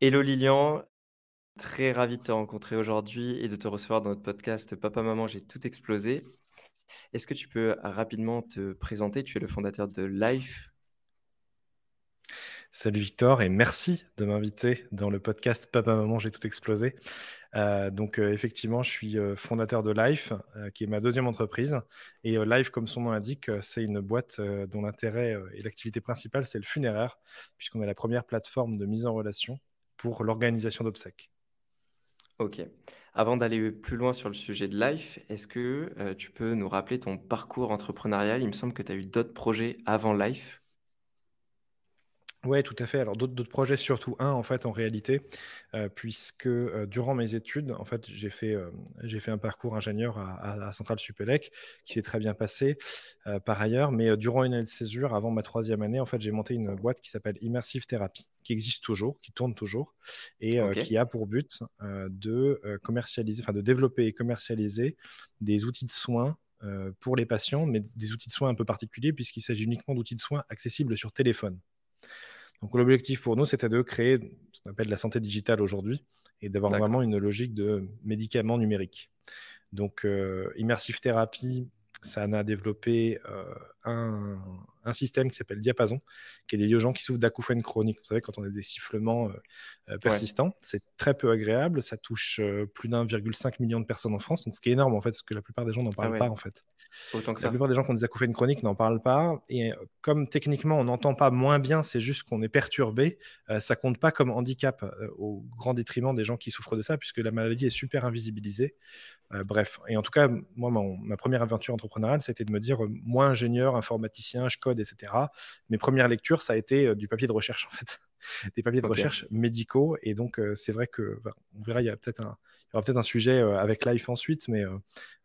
Hello Lilian, très ravi de te rencontrer aujourd'hui et de te recevoir dans notre podcast Papa Maman, j'ai tout explosé. Est-ce que tu peux rapidement te présenter? Tu es le fondateur de Life. Salut Victor et merci de m'inviter dans le podcast Papa Maman, j'ai tout explosé. Euh, donc euh, effectivement, je suis euh, fondateur de Life, qui est ma deuxième entreprise. Et Life, comme son nom l'indique, c'est une boîte dont l'intérêt et l'activité principale, c'est le funéraire, puisqu'on est la première plateforme de mise en relation pour l'organisation d'obsèques. Ok. Avant d'aller plus loin sur le sujet de Life, est-ce que euh, tu peux nous rappeler ton parcours entrepreneurial? Il me semble que tu as eu d'autres projets avant Life. Ouais, tout à fait. Alors d'autres projets, surtout un en fait en réalité, euh, puisque euh, durant mes études, en fait, j'ai fait, euh, j'ai fait un parcours ingénieur à, à, Centrale Supélec qui s'est très bien passé par ailleurs. Mais durant une année de césure, avant ma troisième année, en fait, j'ai monté une boîte qui s'appelle Immersive Therapy, qui existe toujours, qui tourne toujours et qui a pour but de commercialiser, enfin de développer et commercialiser des outils de soins pour les patients, mais des outils de soins un peu particuliers puisqu'il s'agit uniquement d'outils de soins accessibles sur téléphone. Donc l'objectif pour nous, c'était de créer ce qu'on appelle la santé digitale aujourd'hui et d'avoir vraiment une logique de médicaments numériques. Donc euh, Immersive Therapy, ça a développé euh, un, un, système qui s'appelle Diapason, qui est dédié aux gens qui souffrent d'acouphènes chroniques. Vous savez, quand on a des sifflements euh, persistants, c'est très peu agréable. Ça touche plus d'1,5 million de personnes en France, ce qui est énorme en fait, parce que la plupart des gens n'en ah parlent pas en fait. Autant que ça. La plupart des gens qui ont des acouphènes chroniques n'en parlent pas. Et euh, comme techniquement, on n'entend pas moins bien, c'est juste qu'on est perturbé, euh, ça compte pas comme handicap euh, au grand détriment des gens qui souffrent de ça, puisque la maladie est super invisibilisée. bref. Et en tout cas, moi, ma première aventure entrepreneuriale, c'était de me dire, moi, ingénieur, informaticien, je code, etc. Mes premières lectures, ça a été du papier de recherche, en fait. des papiers de recherche médicaux. Et donc, c'est vrai que, bah, on verra, il y a peut-être un, il y aura peut-être un sujet euh, avec Life ensuite, mais euh,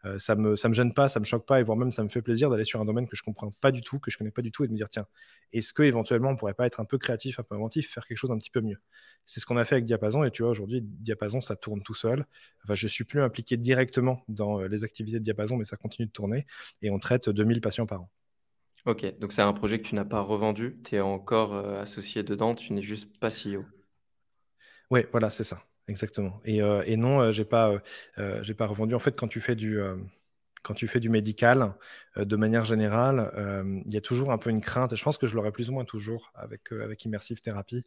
euh, ça me ça me gêne pas, ça me choque pas, et voire même ça me fait plaisir d'aller sur un domaine que je comprends pas du tout, que je connais pas du tout, et de me dire tiens, est-ce que éventuellement on pourrait pas être un peu créatif, un peu inventif, faire quelque chose un petit peu mieux? C'est ce qu'on a fait avec Diapason, et tu vois aujourd'hui Diapason ça tourne tout seul. Enfin, je suis plus impliqué directement dans les activités de Diapason, mais ça continue de tourner, et on traite 2000 patients par an. Ok, donc c'est un projet que tu n'as pas revendu, tu es encore associé dedans, tu n'es juste pas CEO. Oui, voilà, c'est ça. Exactement. Et, euh, et non, euh, j'ai pas, euh, j'ai pas revendu. En fait, quand tu fais du, quand tu fais du médical, de manière générale, il y a toujours un peu une crainte, et je pense que je l'aurai plus ou moins toujours avec, avec Immersive Therapy,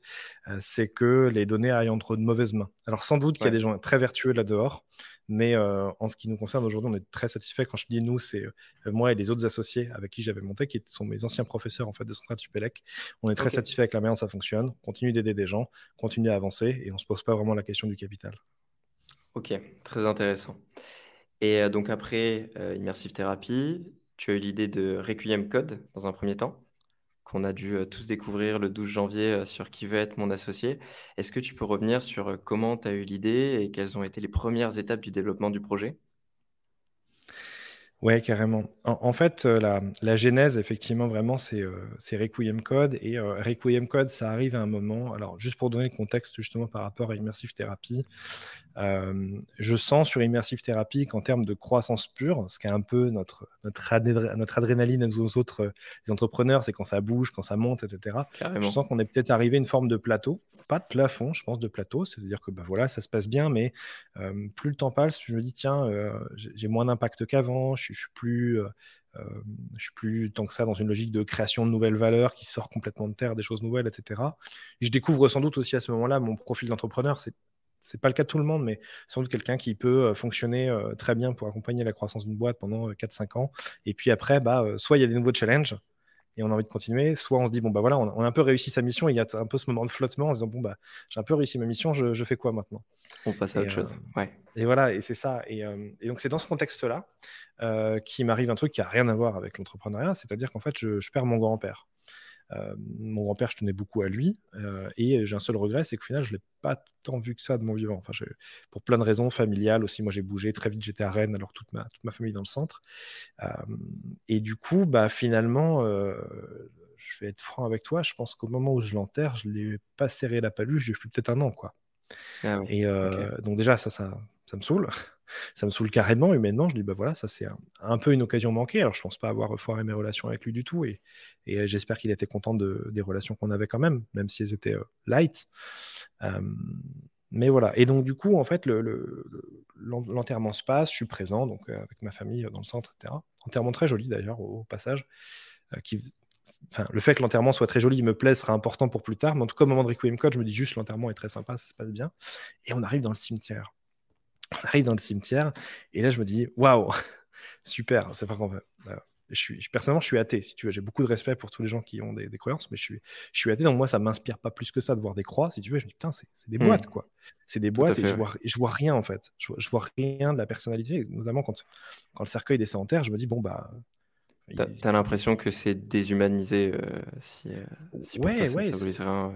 c'est que les données aillent entre de mauvaises mains. Alors sans doute qu'il y a des gens très vertueux là-dehors, mais en ce qui nous concerne aujourd'hui, on est très satisfait. Quand je dis nous, c'est moi et les autres associés avec qui j'avais monté, qui sont mes anciens professeurs en fait de Centrale Supélec. On est très satisfait avec la manière dont ça fonctionne. On continue d'aider des gens, continue à avancer, et on se pose pas vraiment la question du capital. Ok, très intéressant. Et donc après Immersive Therapy, tu as eu l'idée de Requiem Code dans un premier temps, qu'on a dû tous découvrir le 12 janvier sur Qui veut être mon associé. Est-ce que tu peux revenir sur comment tu as eu l'idée et quelles ont été les premières étapes du développement du projet? Ouais, carrément. En, fait, euh, la, genèse, effectivement, vraiment, c'est euh, Requiem Code. Et euh, Requiem Code, ça arrive à un moment. Alors, juste pour donner le contexte, justement, par rapport à Immersive Therapy, je sens sur Immersive Therapy qu'en termes de croissance pure, ce qui est un peu notre, notre, notre adrénaline à nous autres, les entrepreneurs, c'est quand ça bouge, quand ça monte, etc. Je sens qu'on est peut-être arrivé à une forme de plateau pas de plafond, je pense, de plateau. C'est-à-dire que bah, voilà, ça se passe bien, mais plus le temps passe, je me dis, tiens, j'ai moins d'impact qu'avant, je, je, suis plus. je suis plus tant que ça dans une logique de création de nouvelles valeurs qui sort complètement de terre, des choses nouvelles, etc. je découvre sans doute aussi à ce moment-là mon profil d'entrepreneur. C'est c'est pas le cas de tout le monde, mais sans doute quelqu'un qui peut fonctionner très bien pour accompagner la croissance d'une boîte pendant 4-5 ans. Et puis après, bah, soit il y a des nouveaux challenges, et on a envie de continuer, soit on se dit, bon, bah voilà, on a, un peu réussi sa mission, il y a un peu ce moment de flottement en se disant, bon, bah, j'ai un peu réussi ma mission, je, fais quoi maintenant? On passe à autre chose. Ouais. Et voilà, et c'est ça. Et, donc, c'est dans ce contexte-là euh, qui m'arrive un truc qui n'a rien à voir avec l'entrepreneuriat, c'est-à-dire qu'en fait, je, perds mon grand-père. Mon grand-père, je tenais beaucoup à lui, et j'ai un seul regret, c'est qu'au final, je ne l'ai pas tant vu que ça de mon vivant. Enfin, pour plein de raisons familiales aussi, moi j'ai bougé très vite, j'étais à Rennes, alors toute ma, toute ma famille dans le centre. et du coup, bah, finalement, je vais être franc avec toi, je pense qu'au moment où je l'enterre, je ne l'ai pas serré la paluche, j'ai plus peut-être un an, quoi. Ah et donc déjà, ça, ça, ça me saoule. Ça me saoule carrément humainement. Je dis, bah voilà, ça c'est un, peu une occasion manquée. Alors je pense pas avoir foiré mes relations avec lui du tout. Et, et j'espère qu'il était content de, des relations qu'on avait quand même, même si elles étaient light. mais voilà. Et donc du coup, en fait, l'enterrement le, se passe. Je suis présent donc avec ma famille dans le centre, etc. Enterrement très joli d'ailleurs au, passage. le fait que l'enterrement soit très joli, me plaise, sera important pour plus tard. Mais en tout cas, au moment de Requiem Code, je me dis juste l'enterrement est très sympa, ça se passe bien. Et on arrive dans le cimetière on arrive dans le cimetière et là je me dis waouh super c'est pas qu'on je suis personnellement je suis athée si tu veux. J'ai beaucoup de respect pour tous les gens qui ont des, croyances mais je suis je suis athée donc moi ça m'inspire pas plus que ça de voir des croix si tu veux. Je me dis putain c'est des mmh. boîtes quoi. C'est des boîtes et je vois je vois rien en fait. Je, vois rien de la personnalité notamment quand quand le cercueil descend en terre je me dis bon bah T'as as, l'impression que c'est déshumanisé euh, si, euh, si ouais, pour toi, ça ouais, rien.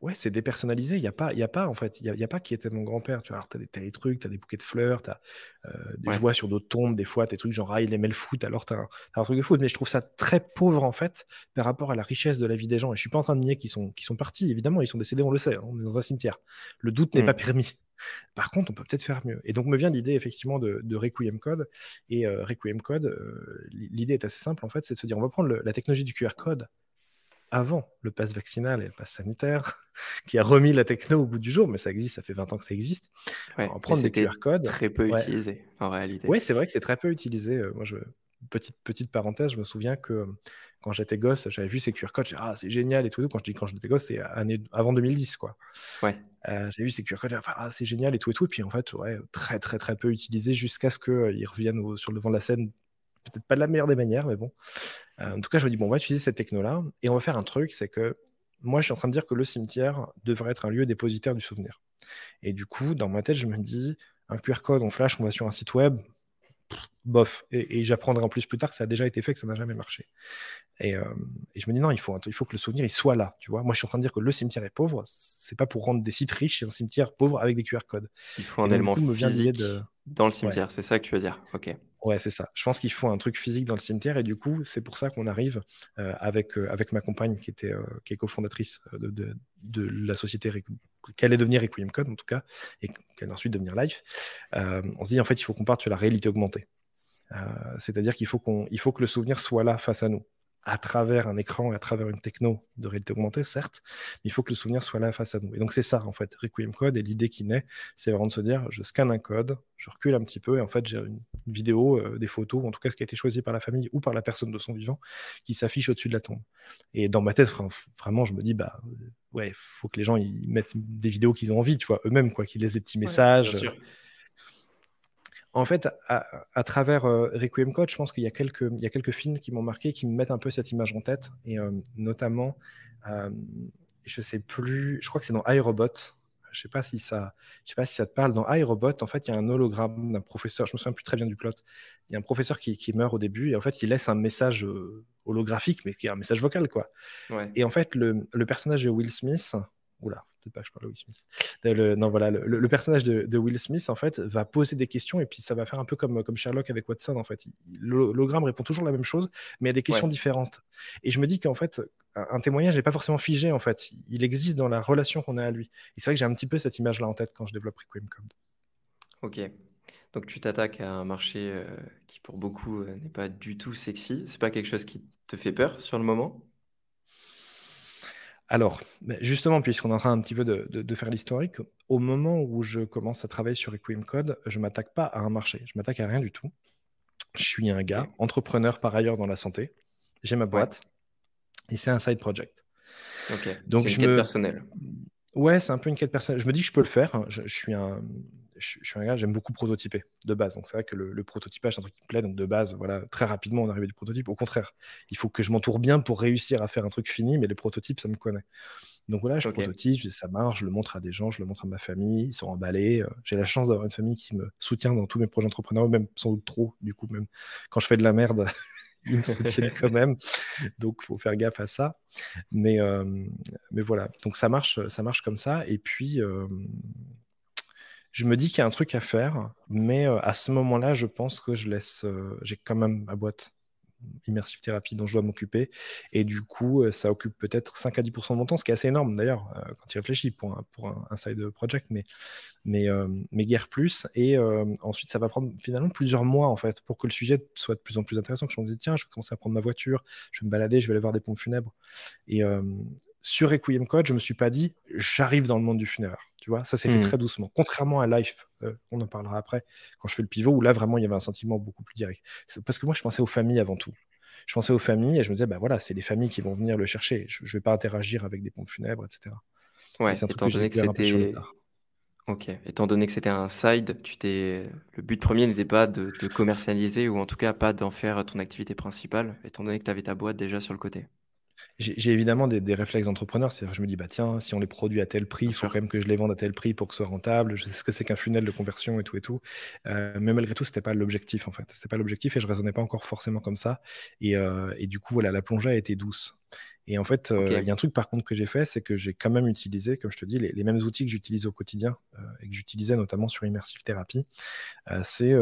Ouais, c'est dépersonnalisé. Il n'y a, pas, y a pas, en fait, il y a, y a, pas qui était mon grand-père. Tu vois, tu as, des trucs, tu as des bouquets de fleurs, tu as euh, des joies sur d'autres tombes, des fois, des trucs genre, ah, il aimait le foot, alors tu as, un truc de foot. Mais je trouve ça très pauvre, en fait, par rapport à la richesse de la vie des gens. Et je suis pas en train de nier qu'ils sont, qu'ils sont partis. Évidemment, ils sont décédés, on le sait. Hein, on est dans un cimetière. Le doute n'est pas mmh. permis. Par contre, on peut peut-être faire mieux. Et donc me vient l'idée effectivement de, Requiem Code. Et euh, Requiem Code, euh, l'idée est assez simple en fait, c'est de se dire on va prendre la technologie du QR code avant le pass vaccinal et le pass sanitaire, qui a remis la techno au bout du jour, mais ça existe, ça fait 20 ans que ça existe. Ouais, on prendre des QR codes. Très peu utilisé en réalité. Oui, c'est vrai que c'est très peu utilisé. Euh, moi, je... petite, petite parenthèse, je me souviens que euh, quand j'étais gosse, j'avais vu ces QR codes, je ah, c'est génial et tout. Quand je dis quand j'étais gosse, c'est année... avant 2010, quoi. Ouais. Euh, j'avais vu ces QR codes, ah, c'est génial et tout et tout. Et puis en fait, ouais, très, très, très peu utilisé jusqu'à ce qu'ils reviennent sur le devant de la scène peut-être pas de la meilleure des manières, mais bon. Euh, en tout cas, je me dis, bon, on va utiliser cette techno-là et on va faire un truc, c'est que moi, je suis en train de dire que le cimetière devrait être un lieu dépositaire du souvenir. Et du coup, dans ma tête, je me dis, un QR code, on flash, on va sur un site web, bof. Et, j'apprendrai en plus plus tard que ça a déjà été fait, que ça n'a jamais marché. Et, euh, et, je me dis, non, il faut, il faut que le souvenir il soit là. Tu vois Moi, je suis en train de dire que le cimetière est pauvre, c'est pas pour rendre des sites riches, c'est un cimetière pauvre avec des QR codes. Il faut un élément physique de... dans le cimetière, c'est ça que tu veux dire Ok. Ouais, c'est ça. Je pense qu'il faut un truc physique dans le cimetière et du coup, c'est pour ça qu'on arrive avec, avec ma compagne qui, était, qui est cofondatrice de, de, la société qu'elle est devenir Requiem Code en tout cas et qu'elle ensuite devenir Life. on se dit en fait, il faut qu'on parte sur la réalité augmentée. C'est-à-dire qu'il faut, qu'on, il faut que le souvenir soit là face à nous à travers un écran et à travers une techno de réalité augmentée, certes, mais il faut que le souvenir soit là face à nous. Et donc c'est ça, en fait, Requiem Code, et l'idée qui naît, c'est vraiment de se dire, je scanne un code, je recule un petit peu, et en fait j'ai une vidéo, euh, des photos, en tout cas ce qui a été choisi par la famille ou par la personne de son vivant, qui s'affiche au-dessus de la tombe. Et dans ma tête, vraiment, je me dis, bah ouais, il faut que les gens ils mettent des vidéos qu'ils ont envie, tu vois, eux-mêmes, quoi, qu'ils laissent des petits messages. En fait, à, travers euh, Requiem Code, je pense qu'il y, a quelques, il y a quelques films qui m'ont marqué, qui me mettent un peu cette image en tête. Et euh, notamment, euh, je sais plus, je crois que c'est dans iRobot. Je sais pas si ça, je sais pas si ça te parle. Dans iRobot, en fait, il y a un hologramme d'un professeur. Je me souviens plus très bien du plot. Il y a un professeur qui, meurt au début et en fait, il laisse un message holographique, mais qui est un message vocal, quoi. Et en fait, le, le personnage de Will Smith, Oula, peut-être pas que je parle de Will Smith. Le, non, voilà, le, personnage de, Will Smith, en fait, va poser des questions et puis ça va faire un peu comme, comme Sherlock avec Watson, en fait. L'hologramme répond toujours la même chose, mais a des questions différentes. Et je me dis qu'en fait, un, témoignage n'est pas forcément figé, en fait. Il existe dans la relation qu'on a à lui. Et c'est vrai que j'ai un petit peu cette image-là en tête quand je développe Requiem Code. Ok. Donc tu t'attaques à un marché euh, qui pour beaucoup euh, n'est pas du tout sexy. C'est pas quelque chose qui te fait peur sur le moment? Alors, justement, puisqu'on est en train un petit peu de, faire l'historique, au moment où je commence à travailler sur Requiem Code, je ne m'attaque pas à un marché, je m'attaque à rien du tout. Je suis un gars, entrepreneur par ailleurs dans la santé, j'ai ma boîte, et c'est un side project. Ok, donc c'est une quête personnelle. Ouais, c'est un peu une quête personnelle. Je me dis que je peux le faire. je suis un, je, suis un gars, j'aime beaucoup prototyper de base. Donc c'est vrai que le, prototypage, c'est un truc qui me plaît. Donc de base, voilà, très rapidement, on arrive du prototype. Au contraire, il faut que je m'entoure bien pour réussir à faire un truc fini, mais les prototypes, ça me connaît. Donc voilà, je prototype, ça marche, je le montre à des gens, je le montre à ma famille, ils sont emballés. Euh, j'ai la chance d'avoir une famille qui me soutient dans tous mes projets entrepreneuriaux, même sans doute trop, du coup, même quand je fais de la merde. ils me soutiennent quand même. Donc, il faut faire gaffe à ça. Mais, euh, mais voilà. Donc, ça marche, ça marche comme ça. Et puis, euh, je me dis qu'il y a un truc à faire, mais euh, à ce moment-là, je pense que je laisse, euh, j'ai quand même ma boîte immersive thérapie dont je dois m'occuper. Et du coup, ça occupe peut-être 5 à 10% de mon temps, ce qui est assez énorme d'ailleurs, quand tu réfléchis pour un, side project, mais, mais, mais guère plus. Et ensuite, ça va prendre finalement plusieurs mois en fait pour que le sujet soit de plus en plus intéressant. Que je me dis, tiens, je vais commencer à prendre ma voiture, je vais me balader, je vais aller voir des pompes funèbres. Et sur Requiem Code, je me suis pas dit, j'arrive dans le monde du funéraire. Tu vois, ça s'est fait hmm. très doucement. Contrairement à Life, euh, on en parlera après, quand je fais le pivot, où là vraiment il y avait un sentiment beaucoup plus direct. Parce que moi je pensais aux familles avant tout. Je pensais aux familles et je me disais, bah voilà, c'est les familles qui vont venir le chercher. Je ne vais pas interagir avec des pompes funèbres, etc. Ouais, étant donné que c'était. Ok, étant donné que c'était un side, tu t'es... le but premier n'était pas de, de commercialiser ou en tout cas pas d'en faire ton activité principale, étant donné que tu avais ta boîte déjà sur le côté j'ai évidemment des, réflexes d'entrepreneur. C'est-à-dire, je me dis, bah tiens, si on les produit à tel prix, il faut quand même que je les vende à tel prix pour que ce soit rentable. Je sais ce que c'est qu'un funnel de conversion et tout et tout. Euh, mais malgré tout, c'était pas l'objectif en fait. C'était pas l'objectif et je raisonnais pas encore forcément comme ça. Et, euh, et, du coup, voilà, la plongée a été douce. Et en fait, euh, il y a un truc par contre que j'ai fait, c'est que j'ai quand même utilisé, comme je te dis, les, les mêmes outils que j'utilise au quotidien et que j'utilisais notamment sur Immersive Therapy. c'est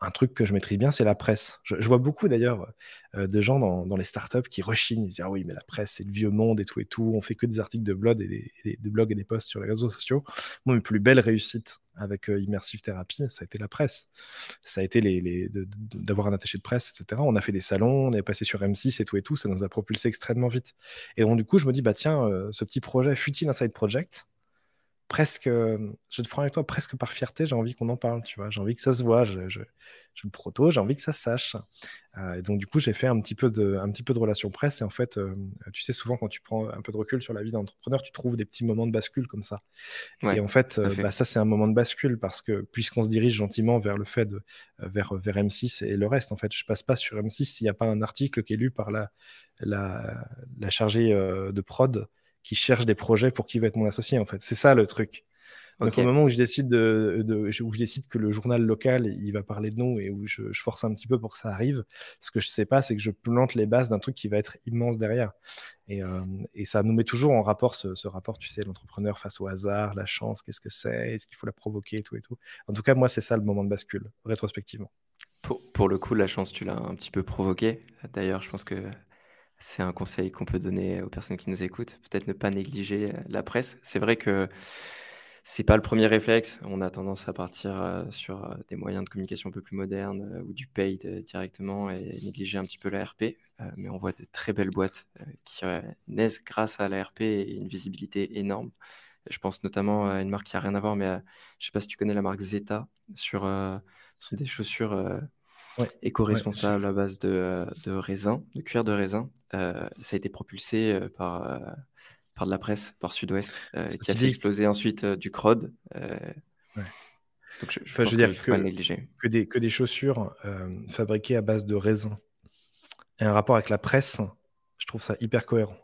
un truc que je maîtrise bien, c'est la presse. Je, vois beaucoup d'ailleurs euh, de gens dans, les startups qui rechignent, ils disent ah oui mais la presse c'est le vieux monde et tout et tout, on fait que des articles de blog et des, blogs et des posts sur les réseaux sociaux. Moi mes plus belles réussites avec euh, Immersive Therapy, ça a été la presse. Ça a été les, d'avoir un attaché de presse, etc. On a fait des salons, on est passé sur M6 et tout et tout, ça nous a propulsé extrêmement vite. Et donc du coup je me dis bah tiens, euh, ce petit projet fut-il un side project presque, je te prends avec toi, presque par fierté, j'ai envie qu'on en parle, tu vois. J'ai envie que ça se voit, je, je, le proto, j'ai envie que ça se sache. Euh, et donc, du coup, j'ai fait un petit peu de, un petit peu de relation presse. Et en fait, euh, tu sais, souvent, quand tu prends un peu de recul sur la vie d'entrepreneur, tu trouves des petits moments de bascule comme ça. et en fait, euh, bah, ça, c'est un moment de bascule parce que puisqu'on se dirige gentiment vers le fait de, vers, vers M6 et le reste, en fait, je passe pas sur M6 s'il n'y a pas un article qui est lu par la, la, la chargée de prod qui cherche des projets pour qui va être mon associé, en fait. C'est ça le truc. Donc au moment où je décide de, où je décide que le journal local il va parler de nous et où je, force un petit peu pour que ça arrive, ce que je sais pas, c'est que je plante les bases d'un truc qui va être immense derrière. Et, euh, et ça nous met toujours en rapport ce, rapport, tu sais, l'entrepreneur face au hasard, la chance, qu'est-ce que c'est, est-ce qu'il faut la provoquer et tout et tout. En tout cas, moi, c'est ça le moment de bascule, rétrospectivement. Pour, pour le coup, la chance, tu l'as un petit peu provoqué. D'ailleurs, je pense que c'est un conseil qu'on peut donner aux personnes qui nous écoutent. Peut-être ne pas négliger euh, la presse. C'est vrai que c'est pas le premier réflexe. On a tendance à partir euh, sur euh, des moyens de communication un peu plus modernes ou du paid directement et négliger un petit peu la RP. mais on voit de très belles boîtes qui naissent grâce à la RP et une visibilité énorme. Je pense notamment à une marque qui a rien à voir, mais je sais pas si tu connais la marque Zeta sur des chaussures éco-responsable à base de, de, raisin, de cuir de raisin. Euh, ça a été propulsé euh, par, euh, par de la presse, par Sud-Ouest, qui a fait exploser ensuite du. Donc je, veux dire que, que, des, que des chaussures fabriquées à base de raisin et un rapport avec la presse, je trouve ça hyper cohérent.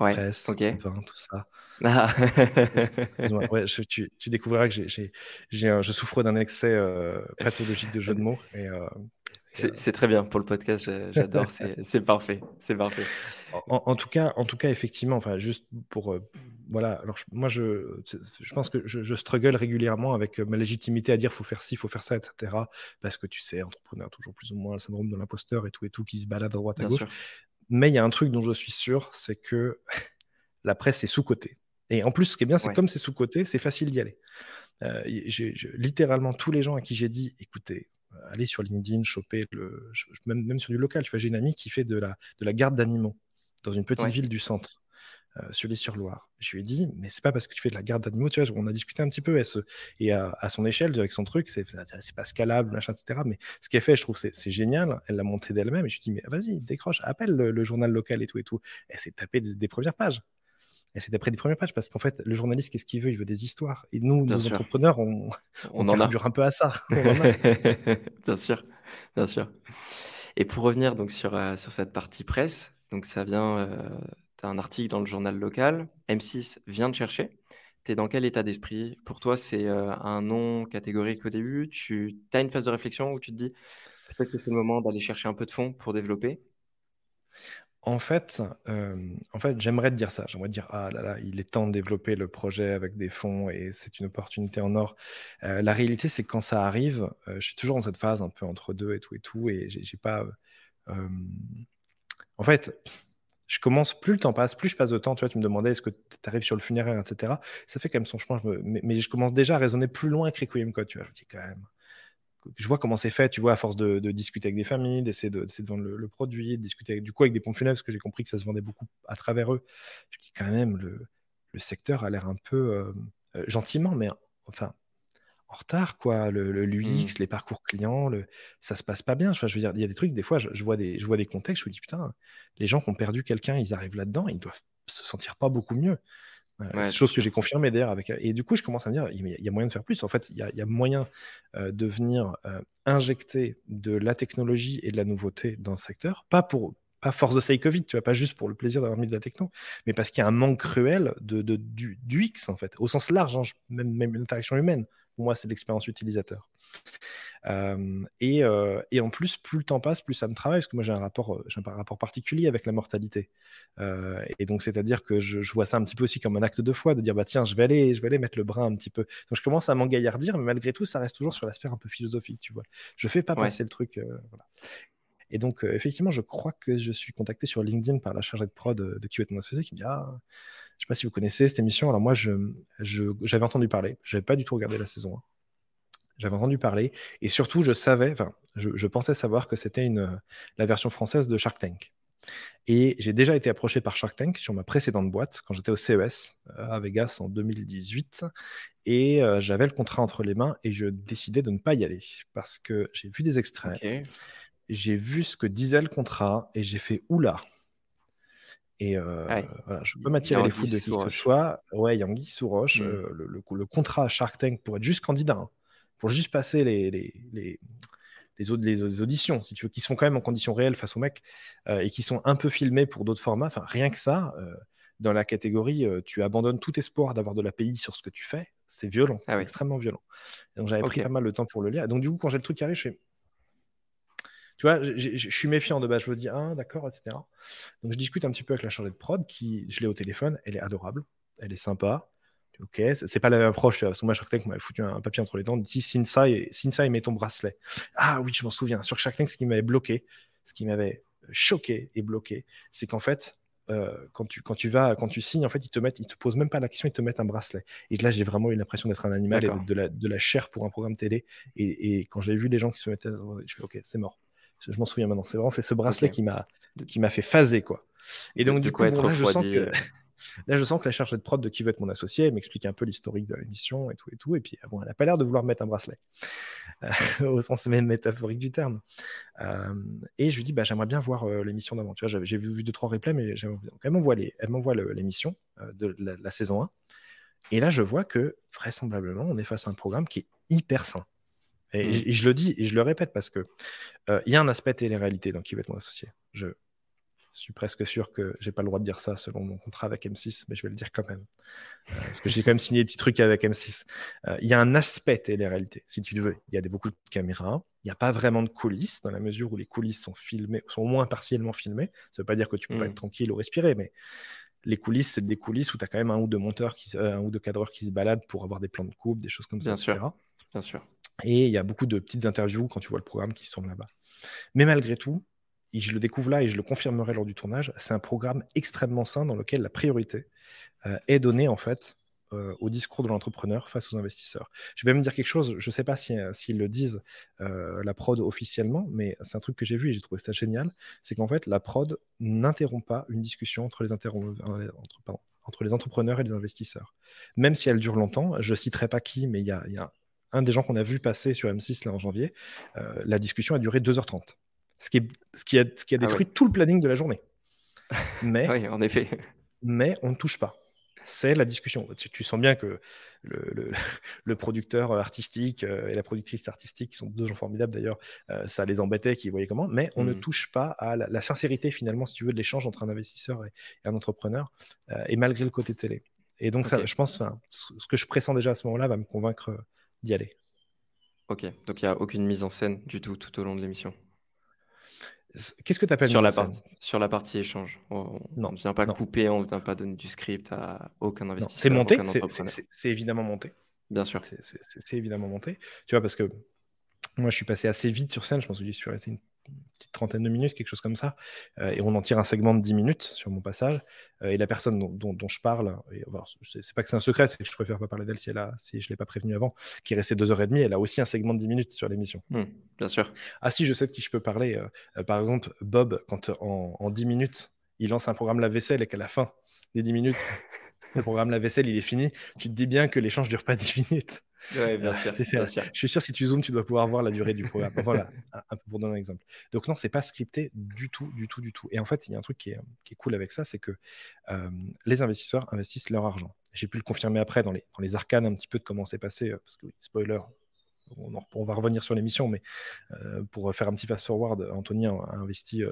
Ouais, presse, vin, tout ça. Ah. ouais, tu, tu, découvriras que j'ai, je souffre d'un excès euh, pathologique de jeu de mots. Et, euh, euh, c'est, très bien pour le podcast, j'adore, c'est, parfait, c'est parfait. En, tout cas, en tout cas, effectivement, enfin, juste pour voilà. Alors moi, je, je pense que je, je, struggle régulièrement avec ma légitimité à dire faut faire ci, faut faire ça, etc. Parce que tu sais, entrepreneur toujours plus ou moins le syndrome de l'imposteur et tout et tout qui se balade à droite à gauche. Mais il y a un truc dont je suis sûr, c'est que la presse est sous-cotée. Et en plus, ce qui est bien, c'est comme c'est sous-côté, c'est facile d'y aller. Euh, littéralement, tous les gens à qui j'ai dit, écoutez, euh, allez sur LinkedIn, choper le, même, même, sur du local. Tu vois, j'ai une amie qui fait de la, de la garde d'animaux dans une petite ville du centre. Euh, sur les sur loire Je lui ai dit, mais c'est pas parce que tu fais de la garde d'animaux, tu vois, on a discuté un petit peu, et à, son échelle, avec son truc, c'est pas scalable, machin, etc. Mais ce qu'elle fait, je trouve, c'est génial. Elle l'a monté d'elle-même, et je lui ai dit, mais vas-y, décroche, appelle le, journal local et tout et tout. Elle s'est tapée des, premières pages. Et c'est d'après des premières pages parce qu'en fait, le journaliste, qu'est-ce qu'il veut? Il veut des histoires. Et nous, nos entrepreneurs, on, on, en a. un peu à ça. bien sûr, bien sûr. Et pour revenir donc sur, euh, sur cette partie presse, donc ça vient, euh, tu un article dans le journal local, M6 vient de chercher. Tu es dans quel état d'esprit? Pour toi, c'est euh, un nom catégorique au début Tu as une phase de réflexion où tu te dis peut-être que c'est le moment d'aller chercher un peu de fonds pour développer? En fait, en fait, j'aimerais te dire ça. J'aimerais dire, ah là là, il est temps de développer le projet avec des fonds et c'est une opportunité en or. la réalité, c'est que quand ça arrive, je suis toujours dans cette phase un peu entre deux et tout et tout et j'ai pas, en fait, je commence, plus le temps passe, plus je passe de temps. Tu vois, tu me demandais est-ce que tu arrives sur le funéraire, etc. Ça fait quand même son chemin. mais, je commence déjà à raisonner plus loin que Requiem Code. Tu vois, je dis quand même. Je vois comment c'est fait, tu vois, à force de, discuter avec des familles, d'essayer de, de, vendre le, produit, de discuter du coup avec des pompes funèbres, parce que j'ai compris que ça se vendait beaucoup à travers eux. Je dis quand même, le, le secteur a l'air un peu euh, euh, gentiment, mais enfin, en retard, quoi. Le, l'UX, mmh. les parcours clients, le, ça se passe pas bien. je veux dire, il y a des trucs, des fois, je, vois des, je vois des contextes, je me dis, putain, les gens qui ont perdu quelqu'un, ils arrivent là-dedans, ils doivent se sentir pas beaucoup mieux. Euh, c'est chose que j'ai confirmé d'ailleurs avec. Et du coup, je commence à me dire, il y a moyen de faire plus. En fait, il y a, moyen euh, de venir euh, injecter de la technologie et de la nouveauté dans le secteur, pas pour pas force de sake Covid, tu vois, pas juste pour le plaisir d'avoir mis de la techno, mais parce qu'il y a un manque cruel de, du, du, X en fait, au sens large, hein, même, même l'interaction humaine. Pour moi, c'est l'expérience utilisateur. Euh, et, euh, et, en plus, plus le temps passe, plus ça me travaille, parce que moi j'ai un rapport, euh, j'ai un rapport particulier avec la mortalité. et donc, c'est-à-dire que je, vois ça un petit peu aussi comme un acte de foi, de dire bah tiens, je vais aller, je vais aller mettre le bras un petit peu. Donc, je commence à m'engaillardir, mais malgré tout, ça reste toujours sur l'aspect un peu philosophique, tu vois. Je fais pas passer le truc. voilà. Et donc, effectivement, je crois que je suis contacté sur LinkedIn par la chargée de prod de QA Mon Associé qui me dit Ah, je sais pas si vous connaissez cette émission. Alors, moi, j'avais entendu parler. Je n'avais pas du tout regardé la saison 1. J'avais entendu parler. Et surtout, je savais, enfin, je, pensais savoir que c'était la version française de Shark Tank. Et j'ai déjà été approché par Shark Tank sur ma précédente boîte quand j'étais au CES euh, à Vegas en 2018. Et euh, j'avais le contrat entre les mains et je décidais de ne pas y aller parce que j'ai vu des extraits j'ai vu ce que disait le contrat et j'ai fait oula. Et euh, voilà, je peux m'attirer les fous de qui que ce soit. Ouais, Yangi sous roche. Mm. Euh, le, le, contrat Shark Tank pour être juste candidat, hein, pour juste passer les, les, les, les, les, auditions, si tu veux, qui sont quand même en conditions réelles face aux mecs euh, et qui sont un peu filmés pour d'autres formats. Enfin, rien que ça, dans la catégorie, tu abandonnes tout espoir d'avoir de l'API sur ce que tu fais. C'est violent, ah c'est extrêmement violent. donc j'avais pris pas mal de temps pour le lire. Donc du coup, quand j'ai le truc qui arrive, je fais tu vois, je suis méfiant de base. Je me dis, ah, d'accord, etc. Donc, je discute un petit peu avec la chargée de prod, qui, je l'ai au téléphone. Elle est adorable. Elle est sympa. Ok, c'est pas la même approche. Parce que moi, Shark Tank m'avait foutu un papier entre les dents. dit Sinsai, Sinsai met ton bracelet. Ah oui, je m'en souviens. Sur Shark Tank, ce qui m'avait bloqué, ce qui m'avait choqué et bloqué, c'est qu'en fait, euh, quand, tu, quand tu vas, quand tu signes, en fait, ils te mettent, ils te posent même pas la question, ils te mettent un bracelet. Et là, j'ai vraiment eu l'impression d'être un animal et de la, de la chair pour un programme télé. Et, et quand j'ai vu les gens qui se mettaient, je fais, ok, c'est mort je, m'en souviens maintenant. C'est vraiment c'est ce bracelet qui m'a qui m'a fait phaser quoi. Et donc du coup, là, je sens que euh. là, je sens que la chargée de prod de qui veut être mon associé m'explique un peu l'historique de l'émission et tout et tout. Et puis ah bon, elle a pas l'air de vouloir mettre un bracelet euh, au sens même métaphorique du terme. Euh, et je lui dis bah j'aimerais bien voir l'émission d'avant. Tu vois, j'ai vu, vu deux trois replays, mais elle m'envoie elle m'envoie l'émission de la, la saison 1. Et là, je vois que vraisemblablement, on est face à un programme qui est hyper sain. Mmh. Et, je le dis et je le répète parce que euh, il y a un aspect télé-réalité dans qui va être mon associé. Je suis presque sûr que j'ai pas le droit de dire ça selon mon contrat avec M6, mais je vais le dire quand même. Euh, parce que j'ai quand même signé des petits trucs avec M6. Euh, il y a un aspect télé-réalité, si tu veux. Il y a des, beaucoup de caméras. Il n'y a pas vraiment de coulisses, dans la mesure où les coulisses sont filmées, sont au moins partiellement filmées. Ça ne veut pas dire que tu peux pas mmh. être tranquille ou respirer, mais les coulisses, c'est des coulisses où tu as quand même un ou deux monteurs, qui, un ou deux cadreurs qui se baladent pour avoir des plans de coupe, des choses comme Bien ça, sûr. Bien sûr. Et il y a beaucoup de petites interviews quand tu vois le programme qui se tourne là-bas. Mais malgré tout, et je le découvre là et je le confirmerai lors du tournage, c'est un programme extrêmement sain dans lequel la priorité euh, est donnée en fait euh, au discours de l'entrepreneur face aux investisseurs. Je vais me dire quelque chose, je ne sais pas euh, s'ils le disent la prod officiellement, mais c'est un truc que j'ai vu et j'ai trouvé ça génial, c'est qu'en fait la prod n'interrompt pas une discussion entre les, entre, entre les entrepreneurs et les investisseurs. Même si elle dure longtemps, je ne citerai pas qui, mais il y a un des gens qu'on a vu passer sur M6 là en janvier, euh, la discussion a duré 2h30. Ce qui, est, ce qui a, ce qui a ah détruit tout le planning de la journée. Mais, oui, en effet. Mais on ne touche pas. C'est la discussion. Tu, sens bien que le, le, producteur artistique euh, et la productrice artistique, qui sont deux gens formidables d'ailleurs, euh, ça les embêtait qu'ils voyaient comment, mais on ne mm. touche pas à la, sincérité finalement, si tu veux, de l'échange entre un investisseur et, un entrepreneur, et malgré le côté télé. Et donc, ça, je pense, ce que je pressens déjà à ce moment-là va me convaincre d'y aller. Ok, donc il n'y a aucune mise en scène du tout tout au long de l'émission. Qu'est-ce que tu appelles sur la partie Sur la partie échange. On ne vient pas couper, on ne vient pas donner du script à aucun investisseur. C'est monté, c'est évidemment monté. Bien sûr. C'est évidemment monté. Tu vois, parce que moi, je suis passé assez vite sur scène. Je pense que j'y suis resté une petite trentaine de minutes, quelque chose comme ça, euh, et on en tire un segment de 10 minutes sur mon passage. Euh, et la personne dont, je parle, c'est pas que c'est un secret, c'est que je préfère pas parler d'elle si, elle a, si je l'ai pas prévenu avant, qui est restée deux heures et demie, elle a aussi un segment de 10 minutes sur l'émission. Hmm, bien sûr. Ah si, je sais de qui je peux parler. Euh, par exemple, Bob, quand en, en 10 minutes, il lance un programme la vaisselle et qu'à la fin des 10 minutes, le programme la vaisselle, il est fini, tu te dis bien que l'échange dure pas 10 minutes. Oui, bien, sûr, Je suis sûr, si tu zoomes, tu dois pouvoir voir la durée du programme. voilà, un peu pour donner un exemple. Donc, non, c'est pas scripté du tout, du tout, du tout. Et en fait, il y a un truc qui est, qui est cool avec ça, c'est que euh, les investisseurs investissent leur argent. J'ai pu le confirmer après dans les, dans les arcanes un petit peu de comment c'est passé, euh, parce que, spoiler, on, on, va revenir sur l'émission, mais euh, pour faire un petit fast-forward, Anthony a, investi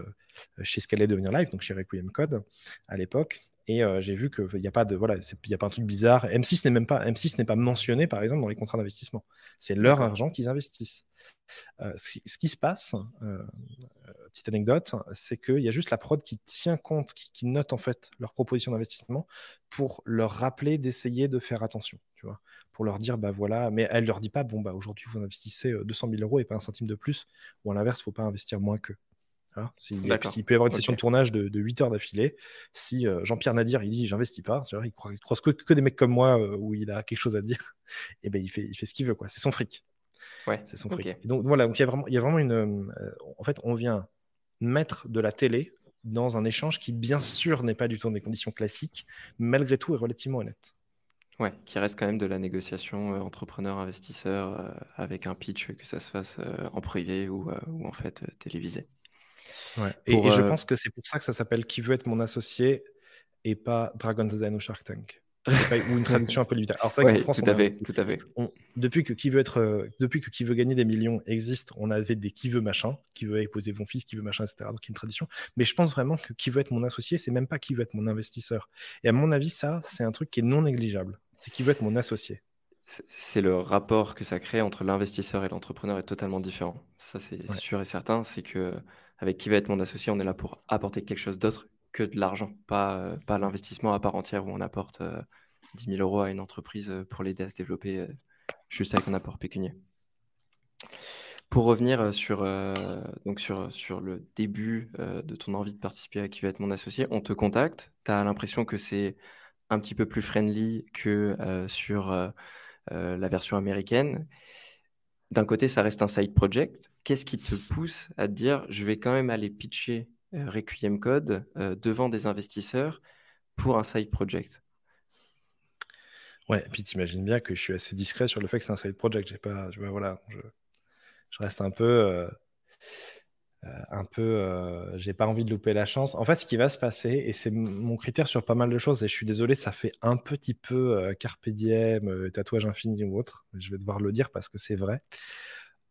chez allait devenir live, donc chez Requiem Code à l'époque. Et euh, j'ai vu qu'il n'y a pas de voilà, il y a pas un truc bizarre. M6 n'est même pas M6 n'est pas mentionné par exemple dans les contrats d'investissement. C'est leur argent qu'ils investissent. Euh, ce, qui se passe, euh, petite anecdote, c'est qu'il y a juste la prod qui tient compte, qui, note en fait leur proposition d'investissement pour leur rappeler d'essayer de faire attention, tu vois, pour leur dire bah voilà, mais elle leur dit pas bon bah aujourd'hui vous investissez 200 000 euros et pas un centime de plus, ou à l'inverse, il faut pas investir moins que. Hein, s'il, peut y avoir une session de tournage de, 8 heures d'affilée, si euh, Jean-Pierre Nadir il dit j'investis pas, il, croise, croise que, des mecs comme moi euh, où il a quelque chose à dire, et ben il fait, il fait ce qu'il veut quoi. C'est son fric. Ouais. C'est son fric. donc voilà, donc il y a vraiment, il y a vraiment une. Euh, en fait, on vient mettre de la télé dans un échange qui bien sûr n'est pas du tout dans des conditions classiques, malgré tout est relativement honnête. Ouais, qui reste quand même de la négociation entrepreneur-investisseur avec un pitch que ça se fasse en privé ou, ou en fait télévisé. Et, je euh, pense que c'est pour ça que ça s'appelle Qui veut être mon associé et pas Dragon's Den ou Shark Tank. ou une traduction un peu limitée. Alors, c'est vrai France, tout, à fait. depuis, que qui veut être, euh, depuis que qui veut gagner des millions existe, on avait des qui veut machin, qui veut épouser mon fils, qui veut machin, etc. Donc, il y a une tradition. Mais je pense vraiment que qui veut être mon associé, c'est même pas qui veut être mon investisseur. Et à mon avis, ça, c'est un truc qui est non négligeable. C'est qui veut être mon associé c'est le rapport que ça crée entre l'investisseur et l'entrepreneur est totalement différent. Ça, c'est sûr et certain. C'est que avec qui va être mon associé, on est là pour apporter quelque chose d'autre que de l'argent, pas, euh, pas l'investissement à part entière où on apporte 10 euh, 000 euros à une entreprise euh, pour l'aider à se développer juste avec un apport pécunier. Pour revenir sur, le début de ton envie de participer à qui va être mon associé, on te contacte, tu as l'impression que c'est un petit peu plus friendly que sur la version américaine d'un côté, ça reste un side project. Qu'est-ce qui te pousse à te dire, je vais quand même aller pitcher euh, Requiem Code euh, devant des investisseurs pour un side project? Ouais, et puis t'imagines bien que je suis assez discret sur le fait que c'est un side project. J'ai pas, je, voilà, je, reste un peu. Euh, un peu, euh, j'ai pas envie de louper la chance. En fait, ce qui va se passer, et c'est mon critère sur pas mal de choses, et je suis désolé, ça fait un petit peu euh, carpe diem, tatouage infini ou autre, je vais devoir le dire parce que c'est vrai.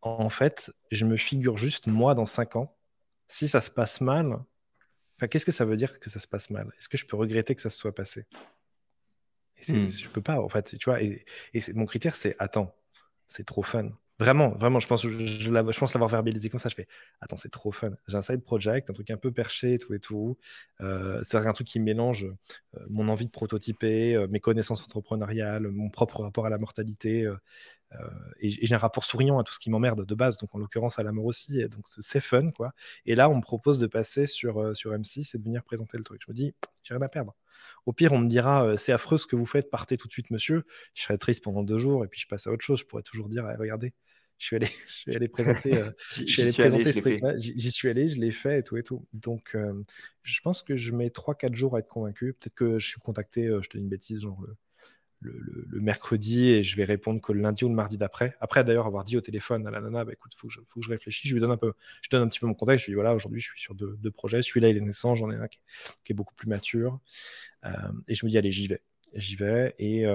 En fait, je me figure juste, moi, dans 5 ans, si ça se passe mal, enfin, qu'est-ce que ça veut dire que ça se passe mal? Est-ce que je peux regretter que ça se soit passé? Et hmm. Je peux pas, en fait, tu vois. Et, et mon critère, c'est attends, c'est trop fun. Vraiment, vraiment, je pense, l'avoir verbalisé comme ça. Je fais, attends, c'est trop fun. J'ai un side project, un truc un peu perché, tout et tout. Euh, c'est un truc qui mélange euh, mon envie de prototyper, euh, mes connaissances entrepreneuriales, mon propre rapport à la mortalité. et, j'ai un rapport souriant à tout ce qui m'emmerde de base, donc en l'occurrence à la mort aussi. donc c'est fun, quoi. Et là, on me propose de passer sur, sur M6 et de venir présenter le truc. Je me dis, j'ai rien à perdre. Au pire, on me dira c'est affreux ce que vous faites, partez tout de suite, monsieur. Je serai triste pendant deux jours et puis je passe à autre chose. Je pourrais toujours dire regardez, je suis allé, je suis allé présenter, euh, j'y suis allé, j'y suis allé, je l'ai fait et tout et tout. Donc, euh, je pense que je mets 3-4 jours à être convaincu. Peut-être que je suis contacté, euh, je te dis une bêtise, genre le, le, mercredi et je vais répondre que le lundi ou le mardi d'après. Après d'ailleurs avoir dit au téléphone à la nana, bah, écoute, faut que je, faut que je réfléchisse. Je lui donne un peu, je donne un petit peu mon contexte. Je lui dis voilà, aujourd'hui je suis sur deux, deux projets. Celui-là il est naissant, j'en ai un qui, est beaucoup plus mature. et je me dis allez, j'y vais, j'y vais et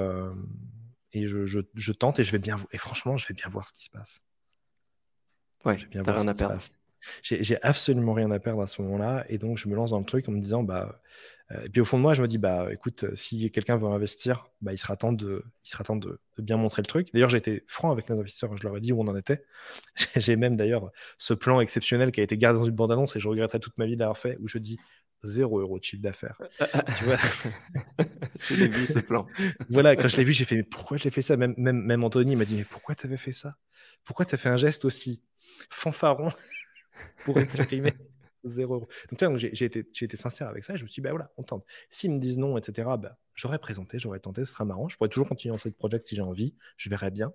et je, tente et je vais bien et franchement je vais bien voir ce qui se passe. Ouais, bien rien à perdre. J'ai absolument rien à perdre à ce moment-là et donc je me lance dans le truc en me disant bah euh, et puis au fond de moi je me dis bah écoute si quelqu'un veut investir bah il sera temps de il sera temps de, bien montrer le truc. D'ailleurs j'ai été franc avec les investisseurs, je leur ai dit où on en était. j'ai même d'ailleurs ce plan exceptionnel qui a été gardé dans une bande annonce et je regretterai toute ma vie d'avoir fait où je dis 0 euros de chiffre d'affaires. tu vois? Je l'ai vu ce plan. voilà, quand je l'ai vu, j'ai fait mais pourquoi j'ai fait ça? Même, même, même Anthony m'a dit mais pourquoi tu avais fait ça? Pourquoi tu as fait un geste aussi fanfaron? Pour exprimer 0 euros. Donc, j'ai été, sincère avec ça. Je me suis dit, bah voilà, on tente. S'ils me disent non, etc., bah, j'aurais présenté, j'aurais tenté, ce sera marrant. Je pourrais toujours continuer dans cette projet si j'ai envie. Je verrai bien.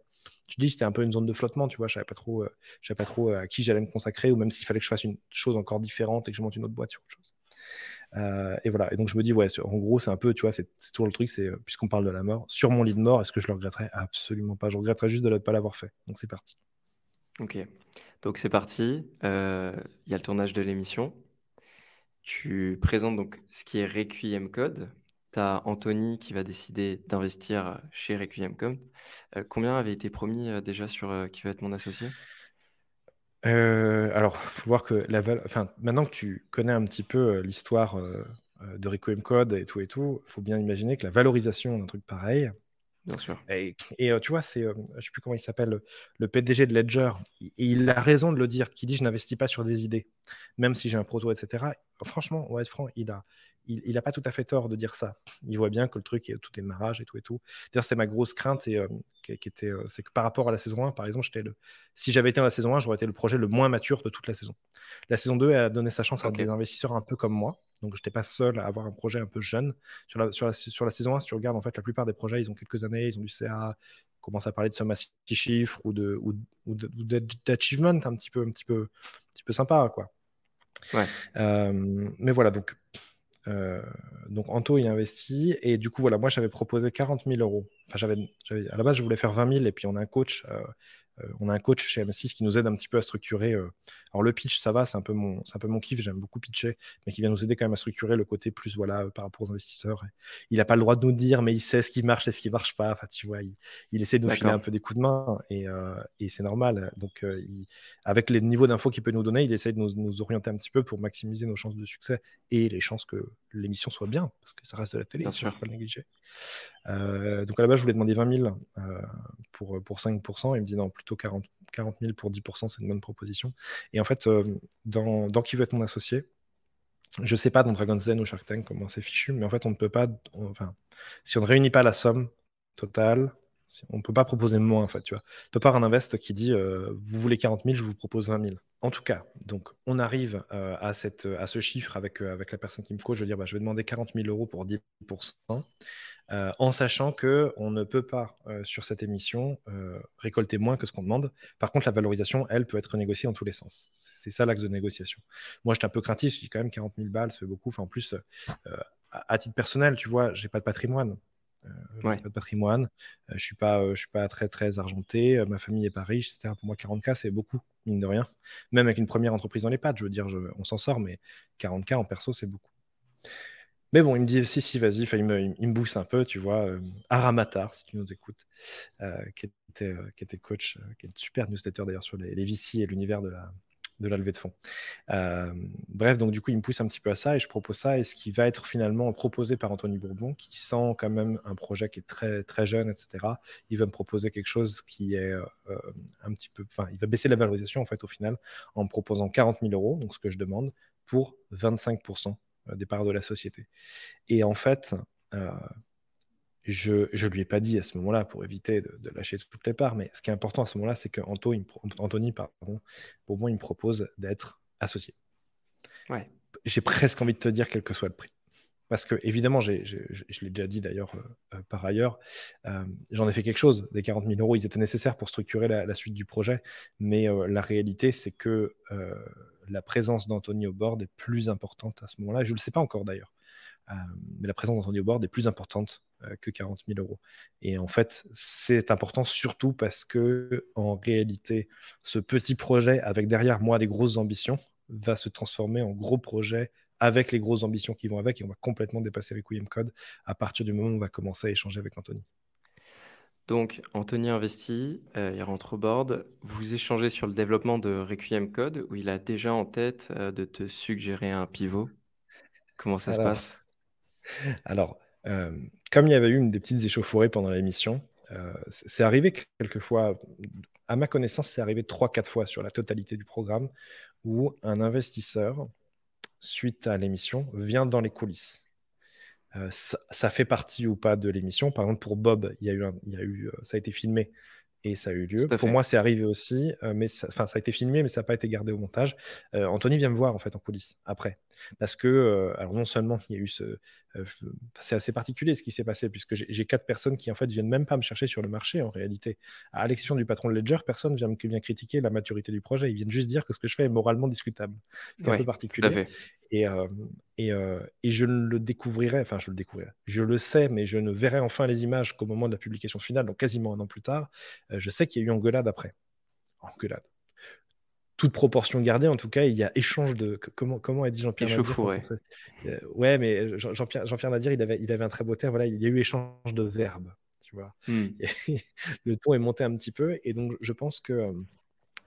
Tu dis, c'était un peu une zone de flottement, tu vois. Je savais pas trop, euh, savais pas trop euh, à qui j'allais me consacrer ou même s'il fallait que je fasse une chose encore différente et que je monte une autre boîte sur autre chose. Euh, et voilà. Et donc, je me dis, ouais, en gros, c'est un peu, tu vois, c'est toujours le truc, c'est puisqu'on parle de la mort, sur mon lit de mort, est-ce que je le regretterais? Absolument pas. Je regretterais juste de ne pas l'avoir fait. Donc, c'est parti. Ok. Donc, c'est parti. Il y a le tournage de l'émission. Tu présentes donc ce qui est Requiem Code. Tu as Anthony qui va décider d'investir chez Requiem Code. Euh, combien avait été promis euh, déjà sur euh, qui va être mon associé? Alors, faut voir que la enfin, maintenant que tu connais un petit peu l'histoire de Requiem Code et tout et tout, il faut bien imaginer que la valorisation d'un truc pareil, Bien sûr. Et, tu vois, c'est, je ne sais plus comment il s'appelle, le PDG de Ledger. Et il a raison de le dire, qui dit je n'investis pas sur des idées, même si j'ai un proto, etc franchement, on va être franc, il a, il, a pas tout à fait tort de dire ça. Il voit bien que le truc, est, tout est marrage et tout et tout. D'ailleurs, c'était ma grosse crainte, et, euh, qui, était, euh, c'est que par rapport à la saison 1, par exemple, j'étais le, si j'avais été dans la saison 1, j'aurais été le projet le moins mature de toute la saison. La saison 2 a donné sa chance à des investisseurs un peu comme moi. Donc, je n'étais pas seul à avoir un projet un peu jeune. Sur la, sur, la, sur la saison 1, si tu regardes, en fait, la plupart des projets, ils ont quelques années, ils ont du CA, commencent à parler de somme à chiffres ou de ou, ou d'achievement un petit peu un petit peu un petit peu sympa quoi euh, mais voilà, donc, euh, donc Anto, il investit. Et du coup, voilà, moi, j'avais proposé 40 000 euros. Enfin, j'avais, à la base, je voulais faire 20 000. Et puis, on a un coach euh, on a un coach chez M6 qui nous aide un petit peu à structurer. Euh, alors le pitch, ça va, c'est un peu mon, c'est un peu mon kiff. J'aime beaucoup pitcher, mais qui vient nous aider quand même à structurer le côté plus voilà euh, par rapport aux investisseurs. Il n'a pas le droit de nous dire, mais il sait ce qui marche et ce qui marche pas. Enfin, tu vois, il, essaie de nous filer un peu des coups de main et, c'est normal. Donc avec les niveaux d'infos qu'il peut nous donner, il essaie de nous, orienter un petit peu pour maximiser nos chances de succès et les chances que l'émission soit bien, parce que ça reste de la télé, bien sûr, pas le négliger. donc à la base, je voulais demander 20 000 pour, pour 5%. Il me dit non, plutôt 40, 40 000 pour 10%, c'est une bonne proposition. Et en fait, euh, dans, dans, Qui veut être mon associé, je sais pas dans Dragon's Den ou Shark Tank comment c'est fichu, mais en fait, on ne peut pas. enfin, si on ne réunit pas la somme totale, on ne peut pas proposer moins, en fait, tu vois. Tu peux pas un invest qui dit euh, vous voulez 40 000, je vous propose 20 000. En tout cas, donc on arrive euh, à, cette, à ce chiffre avec, avec la personne qui me coach. Je veux dire, bah, je vais demander 40 000 euros pour 10%. Euh, en sachant que on ne peut pas euh, sur cette émission euh, récolter moins que ce qu'on demande. Par contre, la valorisation, elle, peut être négociée dans tous les sens. C'est ça l'axe de négociation. Moi, j'étais un peu craintif. Je dis quand même 40 000 balles, ça fait beaucoup. En plus, à, titre personnel, tu vois, j'ai pas de patrimoine. Pas de patrimoine, je suis pas, je suis pas très très argenté, ma famille est pas riche, etc. Pour moi, 40K c'est beaucoup, mine de rien. Même avec une première entreprise dans les pattes, je veux dire, on s'en sort, mais 40K en perso c'est beaucoup. Mais bon, il me dit si, si, vas-y. il, me, il me booste un peu, tu vois. Euh, Aramatar, si tu nous écoutes, euh, qui, était, euh, qui était coach, qui est une super newsletter d'ailleurs sur les, les VC et l'univers de la, de la levée de fonds. bref, donc du coup, il me pousse un petit peu à ça et je propose ça. Et ce qui va être finalement proposé par Anthony Bourbon, qui sent quand même un projet qui est très, très jeune, etc., il va me proposer quelque chose qui est un petit peu. Enfin, il va baisser la valorisation en fait au final en me proposant 40 000 euros, donc ce que je demande, pour 25% euh, des parts de la société. Et en fait, euh, je ne lui ai pas dit à ce moment-là pour éviter de, lâcher toutes les parts, mais ce qui est important à ce moment-là, c'est qu'Anthony, Anthony, pardon, pour moi, il me propose d'être associé. Ouais. J'ai presque envie de te dire quel que soit le prix. Parce que, évidemment, je, l'ai déjà dit d'ailleurs euh, par ailleurs, j'en ai fait quelque chose. Des 40 000 euros, ils étaient nécessaires pour structurer la, suite du projet. Mais la réalité, c'est que la présence d'Anthony au board est plus importante à ce moment-là. Je ne le sais pas encore d'ailleurs. Euh, mais la présence d'Anthony au board est plus importante euh, que 40 000 euros. Et en fait, c'est important surtout parce que, en réalité, ce petit projet avec derrière moi des grosses ambitions va se transformer en gros projet avec les grosses ambitions qui vont avec et on va complètement dépasser Requiem Code à partir du moment où on va commencer à échanger avec Anthony. Donc, Anthony investit, euh, il rentre au board. Vous échangez sur le développement de Requiem Code, où il a déjà en tête euh, de te suggérer un pivot. Comment ça se passe? Alors, euh, comme il y avait eu une des petites échauffourées pendant l'émission, c'est arrivé quelques fois, à ma connaissance, c'est arrivé 3-4 fois sur la totalité du programme, où un investisseur, suite à l'émission, vient dans les coulisses euh, ça, fait partie ou pas de l'émission. Par exemple, pour Bob, il y a eu, il y a eu, euh, ça a été filmé. et ça a eu lieu. Pour moi, c'est arrivé aussi, euh, mais ça, ça a été filmé, mais ça n'a pas été gardé au montage. Euh, Anthony vient me voir en fait en coulisses après, parce que euh, alors non seulement il y a eu ce, c'est assez particulier ce qui s'est passé puisque j'ai quatre personnes qui en fait viennent même pas me chercher sur le marché en réalité. À l'exception du patron de Ledger, personne vient vient critiquer la maturité du projet. Ils viennent juste dire que ce que je fais est moralement discutable. C'est un peu particulier. Et, et, et, je ne le découvrirai, enfin je le découvrirai, je le sais, mais je ne verrai enfin les images qu'au moment de la publication finale, donc quasiment un an plus tard. je sais qu'il y a eu engueulade après. Engueulade. Toute proportion gardée, en tout cas, il y a échange de. Comment, comment a dit Jean-Pierre Nadir ouais. ouais, mais Jean-Pierre Jean Nadir, il avait, il avait un très beau terme. Voilà, il y a eu échange de verbes. Tu vois. Hmm. le ton est monté un petit peu. Et donc, je pense que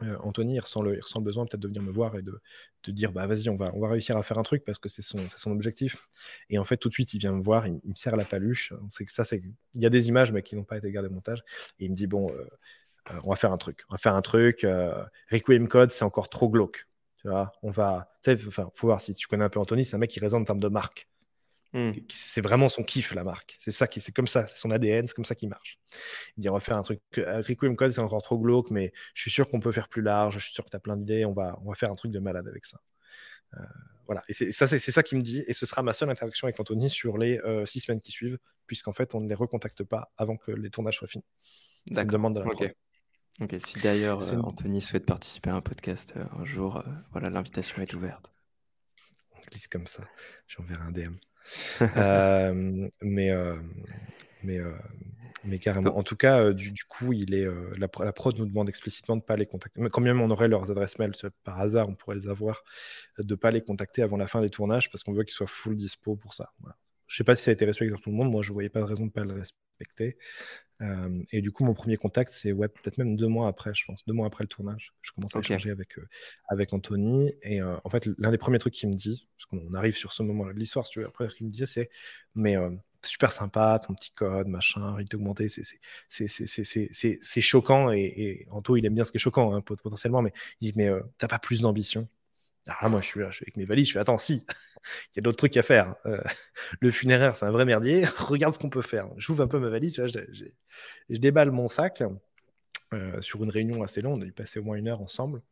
euh, Anthony, il ressent, le, il besoin peut-être de venir me voir et de, dire bah vas-y, on va, on va réussir à faire un truc parce que c'est son, son objectif. Et en fait, tout de suite, il vient me voir, il, me serre la paluche. On sait que ça, c'est. Il y a des images, mais qui n'ont pas été gardées au montage. Et il me dit bon, euh, euh, on va faire un truc. On va faire un truc. Requiem Code, c'est encore trop glauque. Tu vois, on va. Tu sais, enfin, faut voir si tu connais un peu Anthony, c'est un mec qui résonne en termes de marque. Hmm. C'est vraiment son kiff, la marque. C'est ça qui, c'est comme ça, c'est son ADN, c'est comme ça qu'il marche. Il dit on va faire un truc. Requiem Code, c'est encore trop glauque, mais je suis sûr qu'on peut faire plus large. Je suis sûr que tu as plein d'idées. On va, on va faire un truc de malade avec ça. Euh, voilà. Et c'est ça, c'est ça qu'il me dit. Et ce sera ma seule interaction avec Anthony sur les euh, six semaines qui suivent, puisqu'en fait, on ne les recontacte pas avant que les tournages soient finis. C'est une demande de la okay. Ok. Si d'ailleurs euh, Anthony souhaite participer à un podcast un jour, voilà, l'invitation est ouverte. On glisse comme ça. J'enverrai un DM. Euh, mais, euh, mais, euh, mais carrément. En tout cas, du, du, coup, il est, la, la, prod nous demande explicitement de ne pas les contacter. Mais quand même on aurait leurs adresses mail, par hasard, on pourrait les avoir, de ne pas les contacter avant la fin des tournages parce qu'on veut qu'ils soient full dispo pour ça. Voilà. Je sais pas si ça a été respecté par tout le monde. Moi, je voyais pas de raison de pas le respecter. Euh, et du coup, mon premier contact, c'est ouais, peut-être même deux mois après, je pense, deux mois après le tournage. Je commence à échanger avec, euh, avec Anthony. Et euh, en fait, l'un des premiers trucs qu'il me dit, parce qu'on arrive sur ce moment-là de l'histoire, si tu veux, après, qu'il me dit, c'est Mais super sympa, ton petit code, machin, rythme augmenté, c'est choquant. Et, et Anto, il aime bien ce qui est choquant, hein, potentiellement, mais il dit Mais t'as pas plus d'ambition alors là, moi, je suis, là, je suis avec mes valises, je suis attends, si, il y a d'autres trucs à faire. Euh, le funéraire, c'est un vrai merdier. Regarde ce qu'on peut faire. J'ouvre un peu ma valise, je, je, déballe mon sac euh, sur une réunion assez longue. On a dû passer au moins une heure ensemble.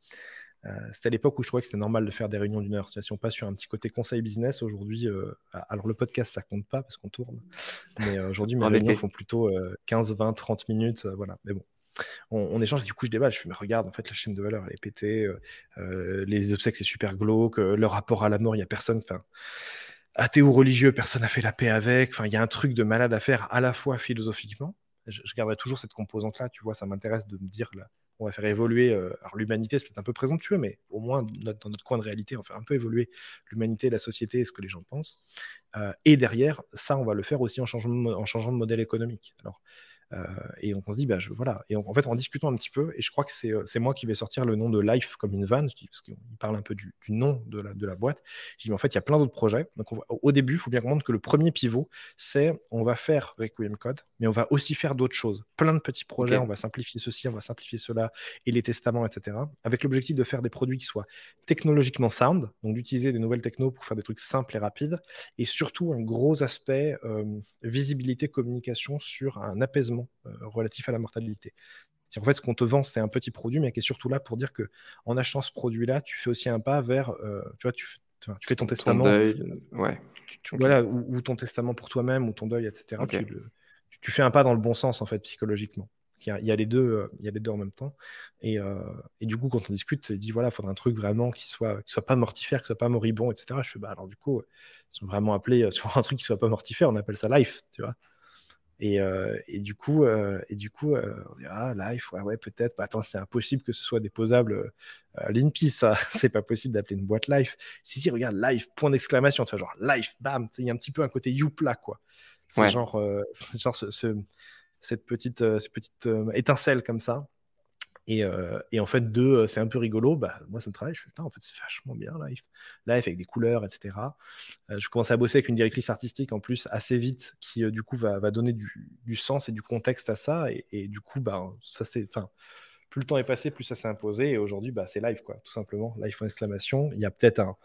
Euh, c'était à l'époque où je trouvais que c'était normal de faire des réunions d'une heure. Si on passe sur un petit côté conseil business, aujourd'hui, alors le podcast, ça compte pas parce qu'on tourne. Mais aujourd'hui, mes réunions font plutôt 15, 20, 30 minutes. voilà. Mais bon, on, échange, du coup je déballe, je fais mais regarde, en fait la chaîne de valeur elle est pétée, euh, euh, les obsèques c'est super glauque, euh, le rapport à la mort, il y a personne, enfin athée ou religieux, personne n'a fait la paix avec, enfin il y a un truc de malade à faire à la fois philosophiquement, je, garderai toujours cette composante là, tu vois, ça m'intéresse de me dire là, on va faire évoluer, alors l'humanité c'est peut-être un peu présomptueux, mais au moins dans notre coin de réalité, on va faire un peu évoluer l'humanité, la société et ce que les gens pensent. et derrière, ça, on va le faire aussi en en changeant de modèle économique. Alors, euh, et on, se dit, bah, je, voilà. Et en fait, en discutant un petit peu, et je crois que c'est euh, moi qui vais sortir le nom de Life comme une vanne, parce qu'il parle un peu du, nom de la, de la boîte. Je dis, mais en fait, il y a plein d'autres projets. Donc, au début, il faut bien comprendre que le premier pivot, c'est on va faire Requiem Code, mais on va aussi faire d'autres choses. Plein de petits projets, on va simplifier ceci, on va simplifier cela, et les testaments, etc. Avec l'objectif de faire des produits qui soient technologiquement sound, donc d'utiliser des nouvelles technos pour faire des trucs simples et rapides, et surtout un gros aspect euh, visibilité, communication sur un apaisement euh, relatif à la mortalité. En fait, ce qu'on te vend, c'est un petit produit, mais qui est surtout là pour dire que en achetant ce produit-là, tu fais aussi un pas vers, euh, tu vois, tu, tu, fais ton, testament, deuil, ouais. voilà, ou, ton testament pour toi-même, ou ton deuil, etc. Tu, fais un pas dans le bon sens en fait, psychologiquement. Il y, a, les deux, euh, il y a les deux en même temps. Et, et du coup, quand on discute, il dit voilà, il faudrait un truc vraiment qui soit, qui soit pas mortifère, qui soit pas moribond, etc. Je fais bah alors du coup, ils sont vraiment appelés sur un truc qui soit pas mortifère, on appelle ça life, tu vois. Euh, et, du coup, euh, et du coup euh, on dit Ah, Life, ouais, ouais peut-être. Bah, attends, c'est impossible que ce soit déposable à l'INPI, ça. c'est pas possible d'appeler une boîte Life. Si, si, regarde, Life, point d'exclamation. Tu vois, genre Life, bam. Il y a un petit peu un côté Youpla, quoi. C'est genre, genre ce, cette petite, cette petite étincelle comme ça. Euh, et, en fait, deux, euh, c'est un peu rigolo. Bah, moi, ça me travaille. Je fais, en fait, c'est vachement bien, live. Live avec des couleurs, etc. Euh, je commence à bosser avec une directrice artistique en plus assez vite qui, du coup, va, donner du, sens et du contexte à ça. Et, du coup, bah, ça c'est. Plus le temps est passé, plus ça s'est imposé. Et aujourd'hui, bah, c'est live, quoi, tout simplement. Live en exclamation. Il y a peut-être un,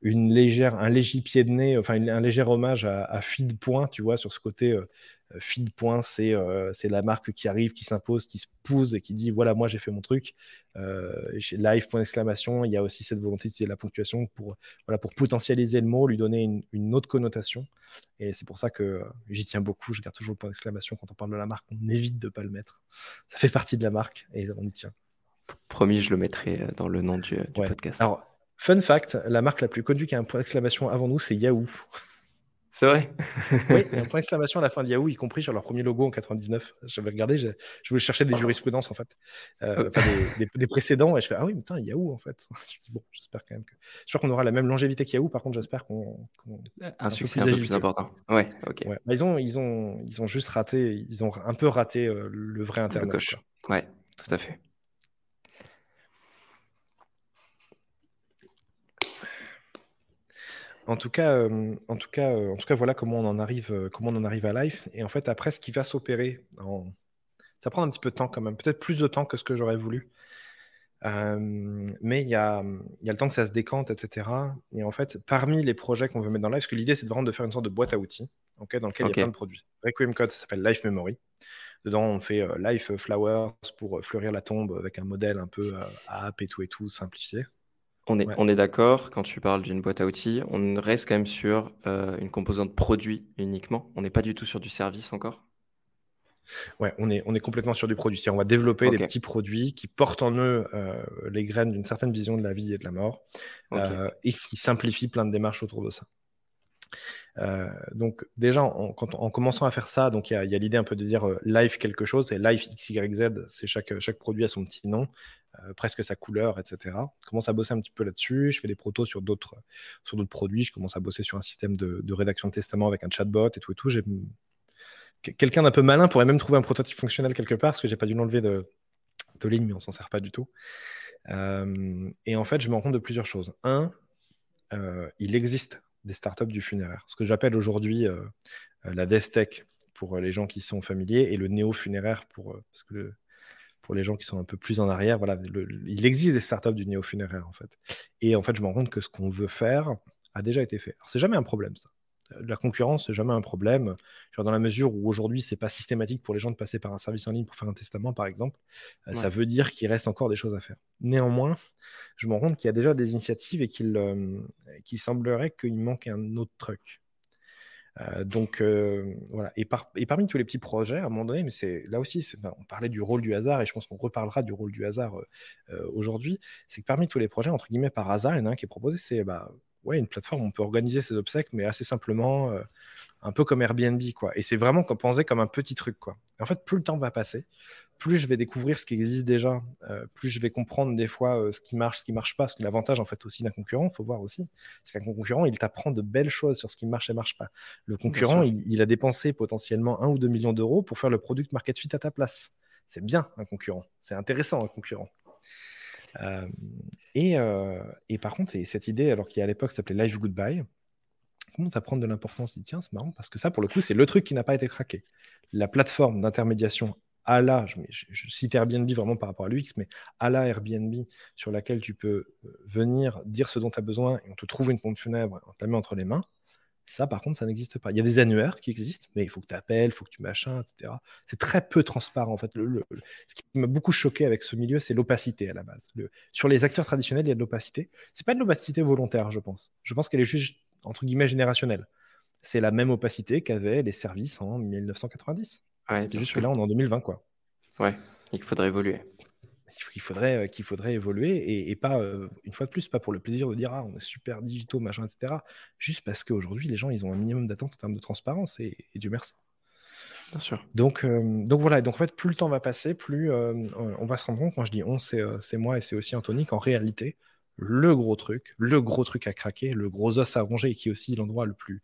une un léger pied de nez, enfin, un léger hommage à, à Feed Point, tu vois, sur ce côté feed point, c'est c'est la marque qui arrive, qui s'impose, qui se pousse et qui dit voilà, moi j'ai fait mon truc. chez live point exclamation, il y a aussi cette volonté d'utiliser la ponctuation pour, voilà, pour potentialiser le mot, lui donner une, une autre connotation. Et c'est pour ça que j'y tiens beaucoup. Je garde toujours le point d'exclamation quand on parle de la marque. On évite de ne pas le mettre. Ça fait partie de la marque et on y tient. Promis, je le mettrai dans le nom du, du podcast. Alors, fun fact, la marque la plus connue qui a un point d'exclamation avant nous, c'est Yahoo. C'est vrai Oui, il y a un point d'exclamation à la fin de Yahoo, y compris sur leur premier logo en 99. J'avais regardé, je, voulais chercher des jurisprudences en fait, euh, enfin, des, précédents, et je fais Ah oui, putain, Yahoo en fait. Je dis Bon, j'espère quand même que. J'espère qu'on aura la même longévité qu'Yahoo, par contre, j'espère qu'on. un, succès un peu plus important. Ouais, ok. Bah, ils, ont, ils, ont, ils ont juste raté, ils ont un peu raté euh, le vrai Internet. Le Ouais, tout à fait. En tout cas, euh, en tout cas, euh, en tout cas, voilà comment on en arrive, euh, comment on en arrive à live. Et en fait, après, ce qui va s'opérer, ça prend un petit peu de temps quand même, peut-être plus de temps que ce que j'aurais voulu. mais il y a, y a le temps que ça se décante, etc. Et en fait, parmi les projets qu'on veut mettre dans live, parce que l'idée, c'est vraiment de faire une sorte de boîte à outils, dans lequel il y a plein de produits. Requiem Code, ça s'appelle Life Memory. Dedans, on fait Life Flowers pour fleurir la tombe avec un modèle un peu à app et tout et tout, simplifié. On est, on est d'accord, quand tu parles d'une boîte à outils, on reste quand même sur euh, une composante produit uniquement. On n'est pas du tout sur du service encore? Ouais, on est, on est complètement sur du produit. On va développer des petits produits qui portent en eux euh, les graines d'une certaine vision de la vie et de la mort euh, et qui simplifient plein de démarches autour de ça. Donc déjà, en, commençant à faire ça, donc il y a, l'idée un peu de dire live quelque chose, et live XYZ, c'est chaque, chaque produit a son petit nom. Euh, presque sa couleur, etc. Je commence à bosser un petit peu là-dessus. Je fais des protos sur d'autres sur d'autres produits. Je commence à bosser sur un système de, rédaction de testament avec un chatbot et tout et tout. Quelqu'un d'un peu malin pourrait même trouver un prototype fonctionnel quelque part, parce que j'ai pas dû l'enlever de, de ligne, mais on s'en sert pas du tout. Euh, et en fait, je me rends compte de plusieurs choses. Un, euh, il existe des startups du funéraire, ce que j'appelle aujourd'hui la Destech pour les gens qui sont familiers et le néo-funéraire pour les gens qui sont un peu plus en arrière, voilà, il existe des startups du néo-funéraire en fait. Et en fait, je me rends compte que ce qu'on veut faire a déjà été fait. Alors, c'est jamais un problème ça. La concurrence, c'est jamais un problème. Genre dans la mesure où aujourd'hui, c'est pas systématique pour les gens de passer par un service en ligne pour faire un testament, par exemple, euh, ça veut dire qu'il reste encore des choses à faire. Néanmoins, je me rends compte qu'il y a déjà des initiatives et qu'il euh, semblerait qu'il manque un autre truc. Euh, donc euh, voilà. Et, parmi tous les petits projets, à un moment donné, mais c'est là aussi, on parlait du rôle du hasard et je pense qu'on reparlera du rôle du hasard euh, aujourd'hui. C'est que parmi tous les projets, entre guillemets, par hasard, il y en a un qui est proposé, c'est bah, ouais, une plateforme où on peut organiser ses obsèques, mais assez simplement, un peu comme Airbnb, quoi. Et c'est vraiment pensé comme un petit truc, quoi. en fait, plus le temps va passer, plus je vais découvrir ce qui existe déjà, euh, plus je vais comprendre des fois euh, ce qui marche, ce qui marche pas. Parce que l'avantage en fait aussi d'un concurrent, il faut voir aussi, c'est qu'un concurrent, il t'apprend de belles choses sur ce qui marche et marche pas. Le concurrent, il, a dépensé potentiellement un ou deux millions d'euros pour faire le product market fit à ta place. C'est bien un concurrent, c'est intéressant un concurrent. Euh, et, et, par contre, cette idée, alors qui à l'époque s'appelait Live Goodbye, commence à prendre de l'importance. Tiens, c'est marrant parce que ça, pour le coup, c'est le truc qui n'a pas été craqué. La plateforme d'intermédiation à la, je, je, cite Airbnb vraiment par rapport à l'UX, mais à la Airbnb sur laquelle tu peux euh, venir dire ce dont tu as besoin et on te trouve une pompe funèbre, on te la met entre les mains. Ça, par contre, ça n'existe pas. Il y a des annuaires qui existent, mais il faut que tu appelles, il faut que tu machins, etc. C'est très peu transparent, en fait. Le, ce qui m'a beaucoup choqué avec ce milieu, c'est l'opacité à la base. sur les acteurs traditionnels, il y a de l'opacité. C'est pas de l'opacité volontaire, je pense. Je pense qu'elle est juste, entre guillemets, générationnelle. C'est la même opacité qu'avaient les services en 1990. Ouais, juste que là, on est en 2020, quoi. Ouais, il faudrait évoluer. Il faudrait, qu'il faudrait évoluer et, pas, euh, une fois de plus, pas pour le plaisir de dire ah, on est super digitaux, machin, etc. Juste parce qu'aujourd'hui, les gens, ils ont un minimum d'attente en termes de transparence et, Dieu merci. Bien sûr. Donc, euh, donc voilà, donc en fait, plus le temps va passer, plus on va se rendre compte, quand je dis on, c'est moi et c'est aussi Anthony, qu'en réalité, le gros truc, le gros truc à craquer, le gros os à ronger, qui est aussi l'endroit le plus,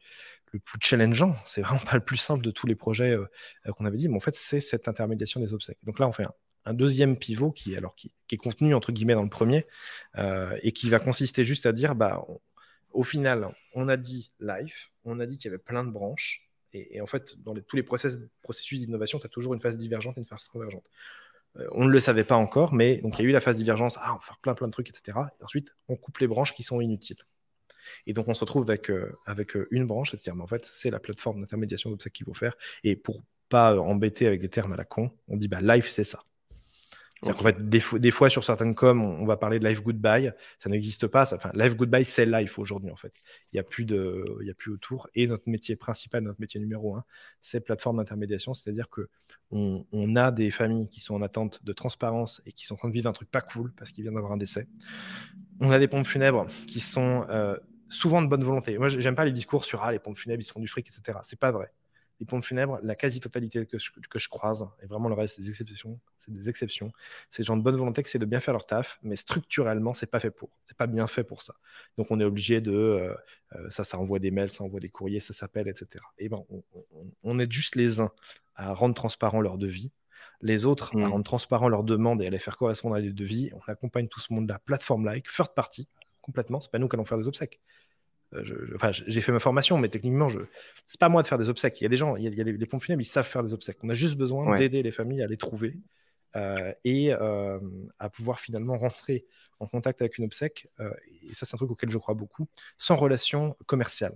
le plus challengeant, c'est vraiment pas le plus simple de tous les projets qu'on avait dit, mais en fait, c'est cette intermédiation des obsèques. Donc là, on fait un, deuxième pivot qui, alors, qui, est contenu, entre guillemets, dans le premier, euh, et qui va consister juste à dire, bah, au final, on a dit live, on a dit qu'il y avait plein de branches, et, en fait, dans tous les process, processus d'innovation, tu as toujours une phase divergente et une phase convergente. on ne le savait pas encore, mais donc il y a eu la phase divergence, ah, on va faire plein plein de trucs, etc. Et ensuite, on coupe les branches qui sont inutiles. Et donc, on se retrouve avec, euh, avec euh, une branche, c'est-à-dire, en fait, c'est la plateforme d'intermédiation d'obsèques qu'il faut faire. Et pour pas embêter avec des termes à la con. On dit bah, life, c'est ça. En fait, des, des, fois, sur certaines coms, on, va parler de life goodbye. Ça n'existe pas. Enfin, life goodbye, c'est life aujourd'hui, en fait. Il n'y a, plus de, il a plus autour. Et notre métier principal, notre métier numéro un, c'est plateforme d'intermédiation. C'est-à-dire que on, a des familles qui sont en attente de transparence et qui sont en train de vivre un truc pas cool parce qu'ils viennent d'avoir un décès. On a des pompes funèbres qui sont euh, souvent de bonne volonté. Moi, j'aime pas les discours sur ah, les pompes funèbres, ils se font du fric, etc. C'est pas vrai les pompes funèbres, la quasi-totalité que je, que je croise, et vraiment le reste, c'est des exceptions, c'est des exceptions. C'est des gens de bonne volonté qui essaient de bien faire leur taf, mais structurellement, c'est pas fait pour. C'est pas bien fait pour ça. Donc, on est obligé de. Euh, euh, ça, ça envoie des mails, ça envoie des courriers, ça s'appelle, etc. Et ben, on, on, est juste les uns à rendre transparent leur devis, les autres à mmh. rendre transparent leurs demandes et à les faire correspondre à des devis. On accompagne tout ce monde-là, plateforme-like, third party, complètement. C'est pas nous qui allons faire des obsèques. Euh, j'ai fait ma formation, mais techniquement, je... c'est pas moi de faire des obsèques. Il y a des gens, il y a, des, les pompes funèbres, ils savent faire des obsèques. On a juste besoin d'aider les familles à les trouver euh, et euh, à pouvoir finalement rentrer en contact avec une obsèque. et ça, c'est un truc auquel je crois beaucoup, sans relation commerciale.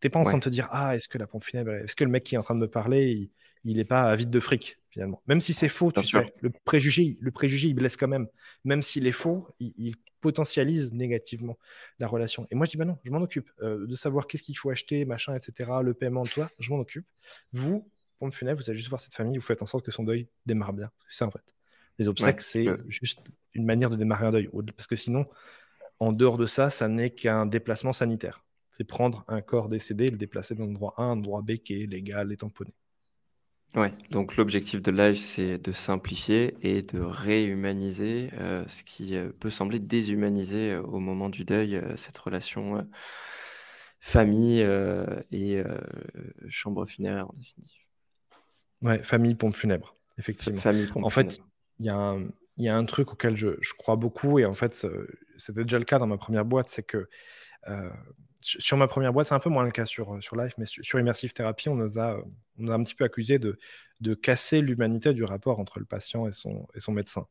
T'es pas en train de te dire, ah, est-ce que la pompe funèbre, est-ce que le mec qui est en train de me parler, il, n'est pas vide de fric finalement. Même si c'est faux, tu sais, le préjugé, le préjugé, il blesse quand même. Même s'il est faux, il potentialise négativement la relation. Et moi, je dis, bah non, je m'en occupe. Euh, de savoir qu'est-ce qu'il faut acheter, machin, etc., le paiement, toi, je m'en occupe. Vous, pompe funèbre, vous allez juste voir cette famille, vous faites en sorte que son deuil démarre bien. C'est ça, en fait. Les obsèques, c'est juste une manière de démarrer un deuil. Parce que sinon, en dehors de ça, ça n'est qu'un déplacement sanitaire. C'est prendre un corps décédé et le déplacer d'un endroit A, un endroit B qui est légal et tamponné. Ouais, donc l'objectif de Live, c'est de simplifier et de réhumaniser euh, ce qui euh, peut sembler déshumanisé euh, au moment du deuil, cette relation famille et chambre funéraire en définitive. Ouais, famille, pompe funèbre, effectivement. Famille, pompe En fait, il y a un, y a un truc auquel je, je crois beaucoup, et en fait, c'était déjà le cas dans ma première boîte, c'est que sur ma première boîte, c'est un peu moins le cas sur, sur Life, mais sur, Immersive Therapy, on nous a, on a un petit peu accusé de, de casser l'humanité du rapport entre le patient et son, et son médecin.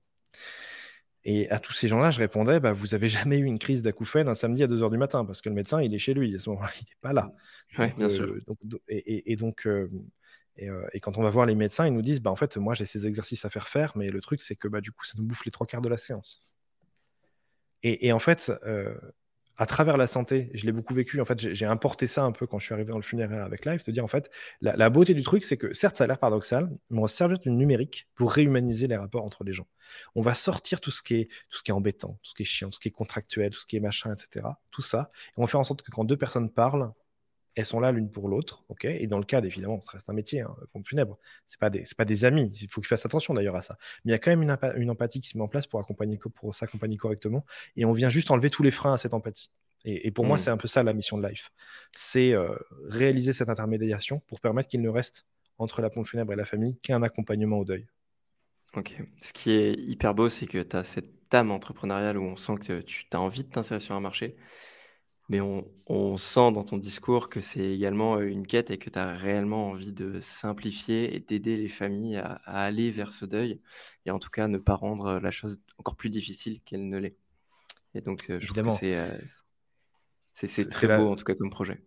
Et à tous ces gens-là, je répondais, bah, vous avez jamais eu une crise d'acouphène un samedi à 2h du matin, parce que le médecin, il est chez lui, à ce moment-là, il n'est pas là. Ouais, bien sûr. Euh, et, donc, euh, euh, et, quand on va voir les médecins, ils nous disent, bah, en fait, moi, j'ai ces exercices à faire faire, mais le truc, c'est que bah, du coup, ça nous bouffe les trois quarts de la séance. Et, en fait, à travers la santé, je l'ai beaucoup vécu. En fait, j'ai importé ça un peu quand je suis arrivé dans le funéraire avec Live, de dire en fait, la, beauté du truc, c'est que certes, ça a l'air paradoxal, mais on va se servir du numérique pour réhumaniser les rapports entre les gens. On va sortir tout ce qui est, tout ce qui est embêtant, tout ce qui est chiant, tout ce qui est contractuel, tout ce qui est machin, etc. Tout ça. Et on va faire en sorte que quand deux personnes parlent, elles sont là l'une pour l'autre, ok? Et dans le cas, évidemment, ça reste un métier, hein, pompe funèbre. C'est pas des, pas des amis. Il faut qu'ils fassent attention d'ailleurs à ça. Mais il y a quand même une, une, empathie qui se met en place pour accompagner, pour s'accompagner correctement. Et on vient juste enlever tous les freins à cette empathie. Et, pour moi, mmh. c'est un peu ça la mission de Life. C'est euh, réaliser cette intermédiation pour permettre qu'il ne reste entre la pompe funèbre et la famille qu'un accompagnement au deuil. Ok. Ce qui est hyper beau, c'est que tu as cette âme entrepreneuriale où on sent que tu as envie de t'insérer sur un marché, mais on, sent dans ton discours que c'est également euh, une quête et que tu as réellement envie de simplifier et d'aider les familles à, aller vers ce deuil et en tout cas ne pas rendre la chose encore plus difficile qu'elle ne l'est. Et donc, euh, je trouve que c'est euh, très beau en tout cas comme projet.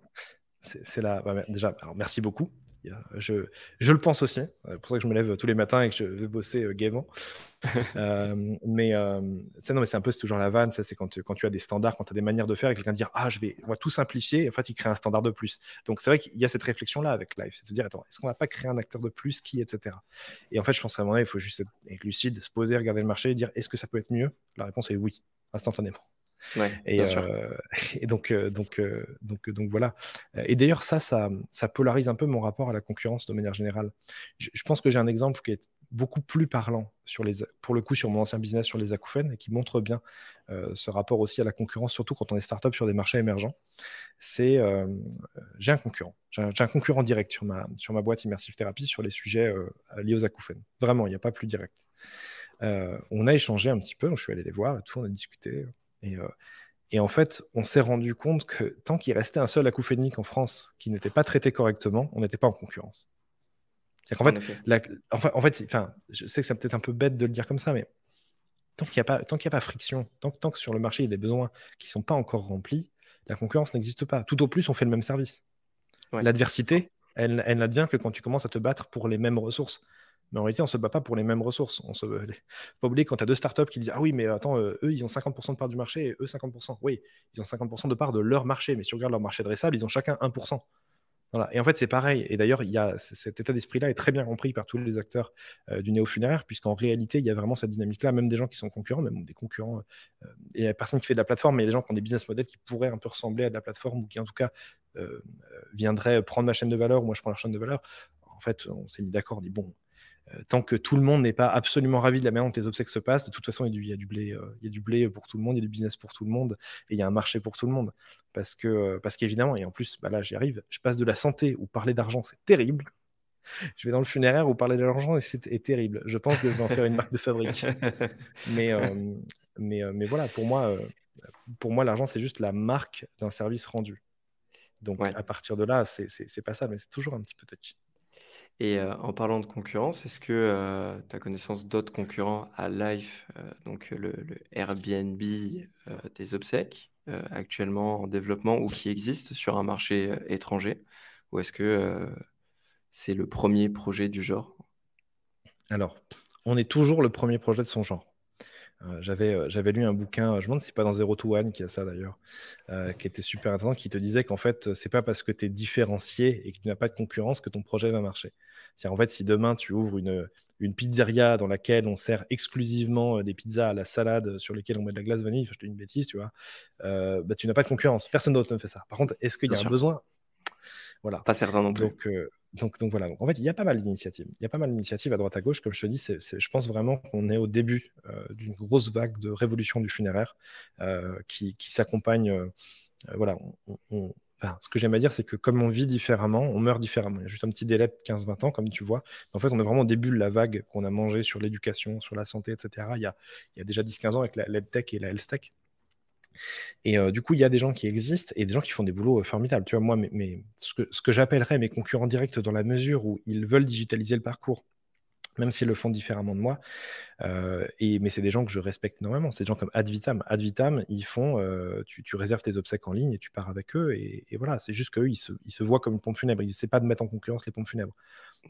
C'est là, déjà, alors merci beaucoup. Je, je, le pense aussi. C'est pour ça que je me lève tous les matins et que je vais bosser euh, gaiement. euh, mais euh, non, mais c'est un peu toujours la vanne. C'est quand tu, quand tu as des standards, quand tu as des manières de faire et quelqu'un dire Ah, je vais, on va tout simplifier. Et en fait, il crée un standard de plus. Donc, c'est vrai qu'il y a cette réflexion-là avec Live. C'est de se dire Attends, est-ce qu'on va pas créer un acteur de plus qui, etc. Et en fait, je pense qu'à un moment il faut juste être lucide, se poser, regarder le marché et dire Est-ce que ça peut être mieux? La réponse est oui, instantanément. Et, euh, et, donc, euh, donc, euh, donc, donc voilà. Et d'ailleurs, ça, ça, ça, polarise un peu mon rapport à la concurrence de manière générale. Je, pense que j'ai un exemple qui est beaucoup plus parlant sur les, pour le coup sur mon ancien business sur les acouphènes et qui montre bien ce rapport aussi à la concurrence, surtout quand on est startup sur des marchés émergents. C'est j'ai un concurrent, j'ai un, concurrent direct sur ma, sur ma boîte Immersive Therapy sur les sujets liés aux acouphènes. Vraiment, il n'y a pas plus direct. on a échangé un petit peu, je suis allé les voir et tout, on a discuté. Euh, et, en fait, on s'est rendu compte que tant qu'il restait un seul acouphénique en France qui n'était pas traité correctement, on n'était pas en concurrence. C'est qu'en fait, en fait, enfin, je sais que c'est peut-être un peu bête de le dire comme ça, mais tant qu'il n'y a pas, tant qu'il a pas friction, tant, tant, que sur le marché il y a des besoins qui ne sont pas encore remplis, la concurrence n'existe pas. Tout au plus, on fait le même service. L'adversité, elle, elle n'advient que quand tu commences à te battre pour les mêmes ressources. Mais en réalité, on ne se bat pas pour les mêmes ressources. On se... faut pas oublier quand tu as deux startups qui disent Ah oui, mais attends, euh, eux, ils ont 50% de part du marché et eux, 50%. Oui, ils ont 50% de part de leur marché. Mais si tu regardes leur marché dressable, ils ont chacun 1%. Et en fait, c'est pareil. Et d'ailleurs, il y a cet état d'esprit-là est très bien compris par tous les acteurs euh, du néo-funéraire, puisqu'en réalité, il y a vraiment cette dynamique-là, même des gens qui sont concurrents, même des concurrents. Il n'y a personne qui fait de la plateforme, mais il y a des gens qui ont des business models qui pourraient un peu ressembler à de la plateforme ou qui, en tout cas, euh, viendraient prendre ma chaîne de valeur ou moi je prends leur chaîne de valeur. En fait, on s'est mis d'accord, on dit bon, tant que tout le monde n'est pas absolument ravi de la manière dont les obsèques se passent, de toute façon, il y a du, blé, euh, il y a du blé pour tout le monde, il y a du business pour tout le monde, et il y a un marché pour tout le monde. Parce que, euh, parce qu'évidemment, et en plus, bah là, j'y arrive, je passe de la santé où parler d'argent, c'est terrible. Je vais dans le funéraire où parler d'argent c'est terrible. Je pense que je vais en faire une marque de fabrique. Mais, mais, mais voilà, pour moi, pour moi l'argent, c'est juste la marque d'un service rendu. Donc, à partir de là, c'est pas ça, mais c'est toujours un petit peu touchy. Et euh, en parlant de concurrence, est-ce que euh, tu as connaissance d'autres concurrents à Life, euh, donc le, Airbnb des obsèques, actuellement en développement ou qui existent sur un marché étranger? Ou est-ce que c'est le premier projet du genre? Alors, on est toujours le premier projet de son genre. J'avais, j'avais lu un bouquin, je me demande si c'est pas dans Zero to One qui a ça d'ailleurs, qui était super intéressant, qui te disait qu'en fait, c'est pas parce que tu es différencié et que tu n'as pas de concurrence que ton projet va marcher. C'est en fait, si demain tu ouvres une, une pizzeria dans laquelle on sert exclusivement euh, des pizzas à la salade sur lesquelles on met de la glace vanille, je te dis une bêtise, tu vois, euh, bah, tu n'as pas de concurrence. Personne d'autre ne fait ça. Par contre, est-ce qu'il y a un besoin? Voilà. Pas certain non plus. Donc, euh, donc, voilà. en fait, il y a pas mal d'initiatives. Il y a pas mal d'initiatives à droite à gauche. Comme je te dis, je pense vraiment qu'on est au début d'une grosse vague de révolution du funéraire qui, qui s'accompagne. voilà, on, ce que j'aime à dire, c'est que comme on vit différemment, on meurt différemment. Il y a juste un petit délai de 15-20 ans, comme tu vois. en fait, on est vraiment au début de la vague qu'on a mangé sur l'éducation, sur la santé, etc. Il y a, déjà 10-15 ans avec la tech et la health tech. Et euh, du coup, il y a des gens qui existent et des gens qui font des boulots euh, formidables. Tu vois, moi, mais, ce que, ce que j'appellerais mes concurrents directs dans la mesure où ils veulent digitaliser le parcours même s'ils le font différemment de moi. Euh, et, mais c'est des gens que je respecte énormément. C'est des gens comme Advitam. Advitam, ils font, euh, tu, réserves tes obsèques en ligne et tu pars avec eux. Et, voilà, c'est juste qu'eux, ils se, ils se voient comme une pompe funèbre. Ils essaient pas de mettre en concurrence les pompes funèbres.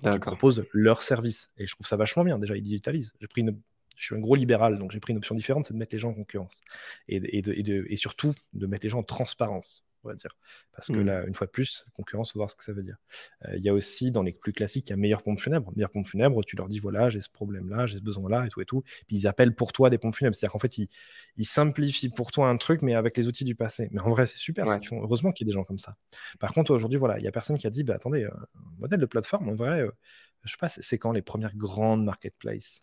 ils proposent leur service. Et je trouve ça vachement bien. Déjà, ils digitalisent. J'ai pris une, je suis un gros libéral, donc j'ai pris une option différente, c'est de mettre les gens en concurrence. Et, et, et surtout, de mettre les gens en transparence on va dire. Parce que mmh. là, une fois de plus, concurrence, faut voir ce que ça veut dire. Euh, il y a aussi, dans les plus classiques, il y a meilleure pompe funèbre. Meilleure pompe funèbre, tu leur dis, voilà, j'ai ce problème-là, j'ai ce besoin-là, et tout, et tout. Puis ils appellent pour toi des pompes funèbres. C'est-à-dire qu'en fait, ils, simplifient pour toi un truc, mais avec les outils du passé. Mais en vrai, c'est super. Heureusement qu'il y a des gens comme ça. Par contre, aujourd'hui, voilà, il y a personne qui a dit, bah, attendez, euh, modèle de plateforme, en vrai, euh, je sais pas, c'est quand les premières grandes marketplaces?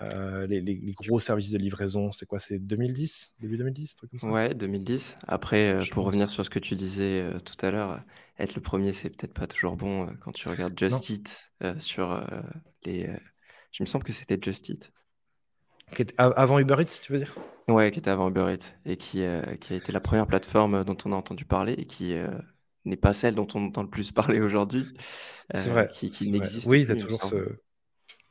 Euh, les, gros services de livraison, c'est quoi C'est 2010 Début 2010 truc comme ça? Ouais, 2010. Après, euh, pour revenir sur ce que tu disais euh, tout à l'heure, être le premier, c'est peut-être pas toujours bon quand tu regardes Just Eat sur les. Je me semble que c'était Just Eat. Qui était avant Uber Eats, tu veux dire? Ouais, qui était avant Uber Eats et qui, qui a été la première plateforme dont on a entendu parler et qui n'est pas celle dont on entend le plus parler aujourd'hui. C'est vrai. Qui, qui n'existe Oui, il y a toujours ce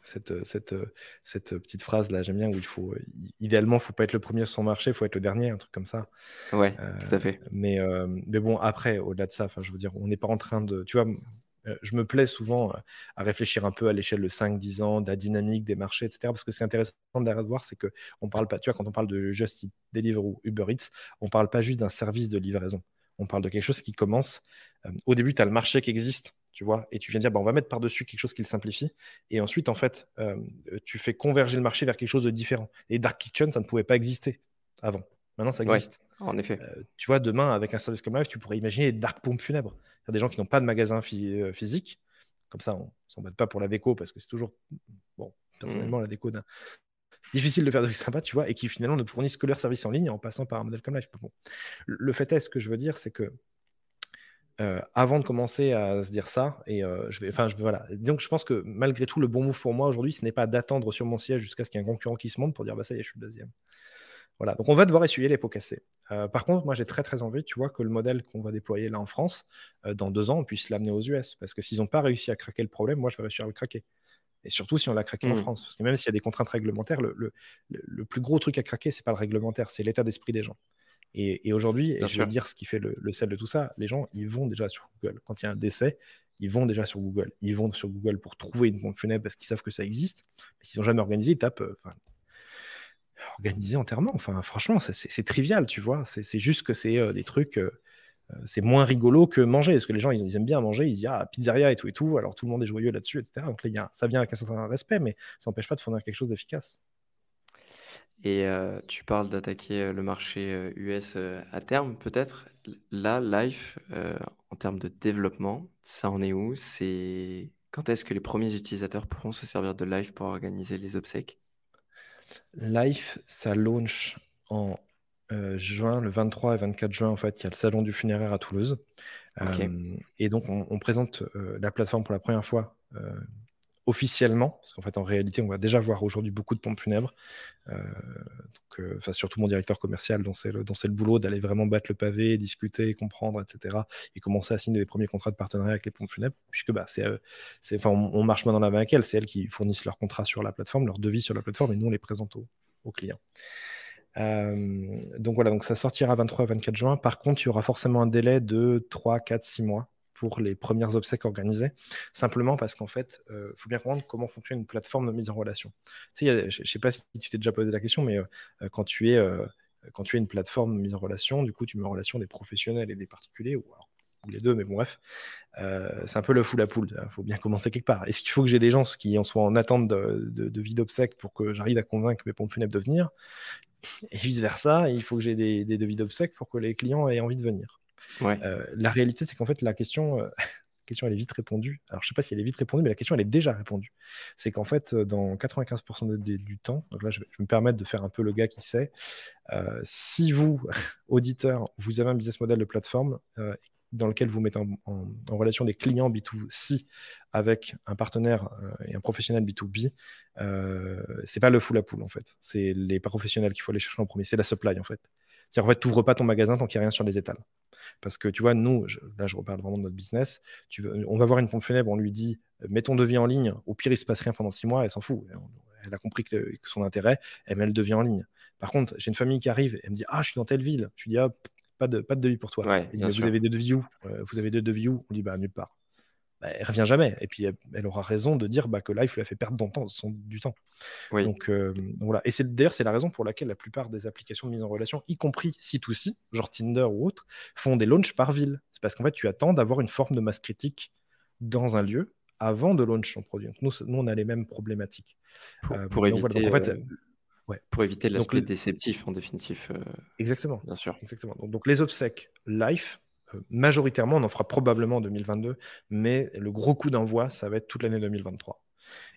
cette, cette, cette petite phrase là, j'aime bien où il faut idéalement, il faut pas être le premier sur son marché, il faut être le dernier, un truc comme ça. Ouais, tout à fait. Mais, mais bon, après, au-delà de ça, enfin, je veux dire, on n'est pas en train de, tu vois, je me plais souvent à réfléchir un peu à l'échelle de 5-10 ans, de la dynamique des marchés, etc. Parce que ce qui est intéressant de voir, c'est que on parle pas, tu vois, quand on parle de Just Eat, Deliveroo, Uber Eats, on parle pas juste d'un service de livraison. On parle de quelque chose qui commence. au début, tu as le marché qui existe tu vois, et tu viens dire, bah, on va mettre par-dessus quelque chose qui le simplifie. Et ensuite, en fait, euh, tu fais converger le marché vers quelque chose de différent. Et Dark Kitchen, ça ne pouvait pas exister avant. Maintenant, ça existe. en effet. Euh, tu vois, demain, avec un service comme Live, tu pourrais imaginer Dark Pompe Funèbre. Il y a des gens qui n'ont pas de magasin euh, physique. Comme ça, on ne s'embête pas pour la déco parce que c'est toujours, bon, personnellement, mmh. la déco d'un difficile de faire des trucs sympas, tu vois, et qui finalement ne fournissent que leur service en ligne en passant par un modèle comme Live. Bon. Le fait est, ce que je veux dire, c'est que euh, avant de commencer à se dire ça, et euh, je vais, enfin, je vais, voilà. Disons que je pense que malgré tout, le bon move pour moi aujourd'hui, ce n'est pas d'attendre sur mon siège jusqu'à ce qu'il y ait un concurrent qui se monte pour dire, bah ça y est, je suis le deuxième. Voilà. Donc on va devoir essuyer les pots cassés. Euh, par contre, moi, j'ai très très envie, tu vois, que le modèle qu'on va déployer là en France, dans deux ans, on puisse l'amener aux US, parce que s'ils n'ont pas réussi à craquer le problème, moi, je vais réussir à le craquer. Et surtout si on l'a craqué en mmh. France. Parce que même s'il y a des contraintes réglementaires, le, le, le, plus gros truc à craquer, c'est pas le réglementaire, c'est l'état d'esprit des gens. Et, aujourd'hui, et je vais dire ce qui fait le, sel de tout ça, les gens, ils vont déjà sur Google. Quand il y a un décès, ils vont déjà sur Google. Ils vont sur Google pour trouver une pompe funèbre parce qu'ils savent que ça existe. Mais s'ils n'ont jamais organisé, ils tapent euh, organisé entièrement. Enfin, franchement, c'est trivial, tu vois. C'est juste que c'est euh, des trucs. Euh, c'est moins rigolo que manger, parce que les gens, ils, aiment bien manger, ils disent ah, pizzeria et tout et tout, alors tout le monde est joyeux là-dessus, etc. Donc là, ça vient avec un certain respect, mais ça n'empêche pas de fournir quelque chose d'efficace. Et tu parles d'attaquer le marché US à terme, peut-être. Là, Life, en termes de développement, ça en est où? C'est quand est-ce que les premiers utilisateurs pourront se servir de Life pour organiser les obsèques? Life, ça launch en juin, le 23 et 24 juin, en fait, il y a le salon du funéraire à Toulouse. et donc, on, on présente la plateforme pour la première fois officiellement, parce qu'en fait, en réalité, on va déjà voir aujourd'hui beaucoup de pompes funèbres. Euh, donc, euh, surtout mon directeur commercial, dont c'est le, le, boulot d'aller vraiment battre le pavé, discuter, comprendre, etc. Et commencer à signer des premiers contrats de partenariat avec les pompes funèbres, puisque bah, c'est, euh, on, marche maintenant la main avec elles. C'est elles qui fournissent leurs contrats sur la plateforme, leurs devis sur la plateforme, et nous, on les présente aux, clients. donc voilà, donc ça sortira 23 24 juin. Par contre, il y aura forcément un délai de 3, 4, 6 mois pour les premières obsèques organisées, simplement parce qu'en fait, il euh, faut bien comprendre comment fonctionne une plateforme de mise en relation. Tu sais, je ne sais pas si tu t'es déjà posé la question, mais euh, euh, quand, tu es, quand tu es une plateforme de mise en relation, du coup, tu mets en relation des professionnels et des particuliers, ou, les deux, mais bon, bref, c'est un peu le fou la poule. Il faut bien commencer quelque part. Est-ce qu'il faut que j'ai des gens qui en soient en attente de, de, vie d'obsèques pour que j'arrive à convaincre mes pompes funèbres de venir? Et vice-versa, il faut que j'ai des, des devis d'obsèques pour que les clients aient envie de venir. Euh, la réalité, c'est qu'en fait, la question, euh, question, elle est vite répondue. Alors, je sais pas si elle est vite répondue, mais la question, elle est déjà répondue. C'est qu'en fait, euh, dans 95% du temps, donc là, je vais, me permettre de faire un peu le gars qui sait, si vous, auditeur, vous avez un business model de plateforme dans lequel vous mettez en, relation des clients B2C avec un partenaire et un professionnel B2B, euh, c'est pas le full à poule en fait. C'est les professionnels qu'il faut aller chercher en premier. C'est la supply en fait. En fait, tu n'ouvres pas ton magasin tant qu'il n'y a rien sur les étals. Parce que tu vois, nous, là, je reparle vraiment de notre business. Tu on va voir une pompe funèbre, on lui dit mets ton devis en ligne. Au pire, il se passe rien pendant six mois, elle s'en fout. Elle a compris que, son intérêt, elle met le devis en ligne. Par contre, j'ai une famille qui arrive, elle me dit Ah, je suis dans telle ville. Je lui dis Ah, pas de, pas de devis pour toi. vous avez des devis où? Euh, Vous avez des devis où? On dit Bah, nulle part. Bah, elle revient jamais. Et puis, elle, aura raison de dire bah, que il lui a fait perdre son, du temps. Euh, donc, voilà. Et d'ailleurs, c'est la raison pour laquelle la plupart des applications de mise en relation, y compris C2C, genre Tinder ou autre, font des launches par ville. C'est parce qu'en fait, tu attends d'avoir une forme de masse critique dans un lieu avant de launch ton produit. nous, nous, on a les mêmes problématiques. Pour, euh, éviter, en fait, euh, pour éviter l'aspect déceptif, en définitif. exactement. Bien sûr. Exactement. Donc, donc les obsèques life, euh, majoritairement, on en fera probablement en 2022, mais le gros coup d'envoi, ça va être toute l'année 2023.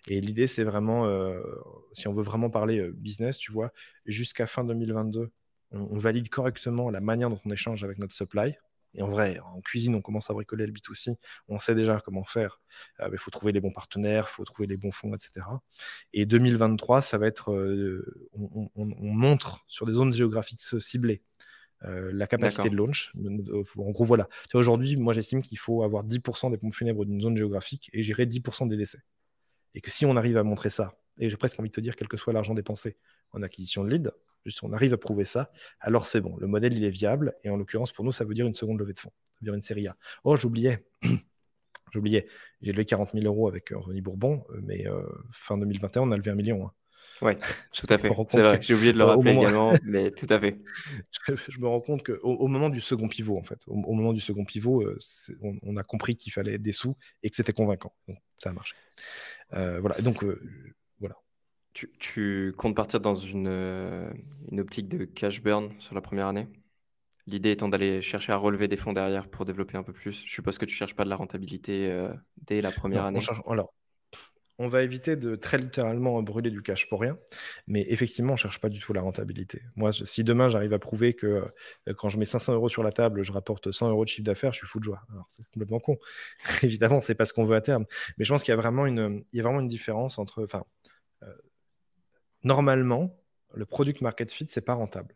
Et l'idée, c'est vraiment, euh, si on veut vraiment parler euh, business, tu vois, jusqu'à fin 2022, on, valide correctement la manière dont on échange avec notre supply. Et en vrai, en cuisine, on commence à bricoler le B2C, on sait déjà comment faire. Il faut trouver les bons partenaires, il faut trouver les bons fonds, etc. Et 2023, ça va être, on, montre sur des zones géographiques ciblées. Euh, la capacité de launch. Euh, en gros, voilà. Aujourd'hui, moi, j'estime qu'il faut avoir 10% des pompes funèbres d'une zone géographique et gérer 10% des décès. Et que si on arrive à montrer ça, et j'ai presque envie de te dire, quel que soit l'argent dépensé en acquisition de lead, juste on arrive à prouver ça, alors c'est bon. Le modèle, il est viable. Et en l'occurrence, pour nous, ça veut dire une seconde levée de fonds. Ça veut dire une série A. Oh, j'oubliais. j'oubliais. J'ai levé 40 000 euros avec René Bourbon, mais euh, fin 2021, on a levé un million. Hein. Oui, tout à fait. C'est vrai, j'ai oublié de le rappeler également, mais tout à fait. je, me rends compte qu'au au moment du second pivot, en fait, au, moment du second pivot, euh, on, a compris qu'il fallait des sous et que c'était convaincant. Donc, ça a marché. Euh, voilà, donc euh, voilà. Tu, comptes partir dans une, une optique de cash burn sur la première année? L'idée étant d'aller chercher à relever des fonds derrière pour développer un peu plus. Je suppose que tu ne cherches pas de la rentabilité dès la première année. alors, on va éviter de très littéralement brûler du cash pour rien, mais effectivement, on ne cherche pas du tout la rentabilité. Moi, si demain j'arrive à prouver que euh, quand je mets 500 euros sur la table, je rapporte 100 euros de chiffre d'affaires, je suis fou de joie. Alors, c'est complètement con. Évidemment, c'est pas ce qu'on veut à terme. Mais je pense qu'il y a vraiment une, différence entre. Enfin, euh, normalement, le product market fit, c'est pas rentable.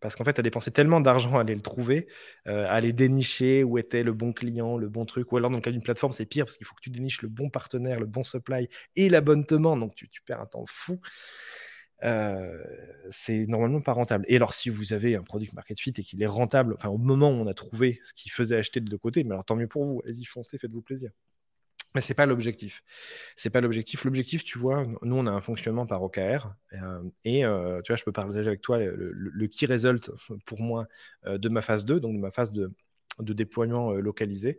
Parce qu'en fait, tu as dépensé tellement d'argent à aller le trouver, euh, à aller dénicher où était le bon client, le bon truc. Ou alors, dans le cas d'une plateforme, c'est pire parce qu'il faut que tu déniches le bon partenaire, le bon supply et la bonne demande. Donc, tu, perds un temps fou. c'est normalement pas rentable. Et alors, si vous avez un produit market fit et qu'il est rentable, enfin, au moment où on a trouvé ce qui faisait acheter de deux côtés, mais alors tant mieux pour vous, allez-y, foncez, faites-vous plaisir. Mais c'est pas l'objectif. C'est pas l'objectif. L'objectif, tu vois, nous on a un fonctionnement par OKR et tu vois, je peux partager avec toi le, key result pour moi de ma phase 2, donc de ma phase de, de déploiement localisé.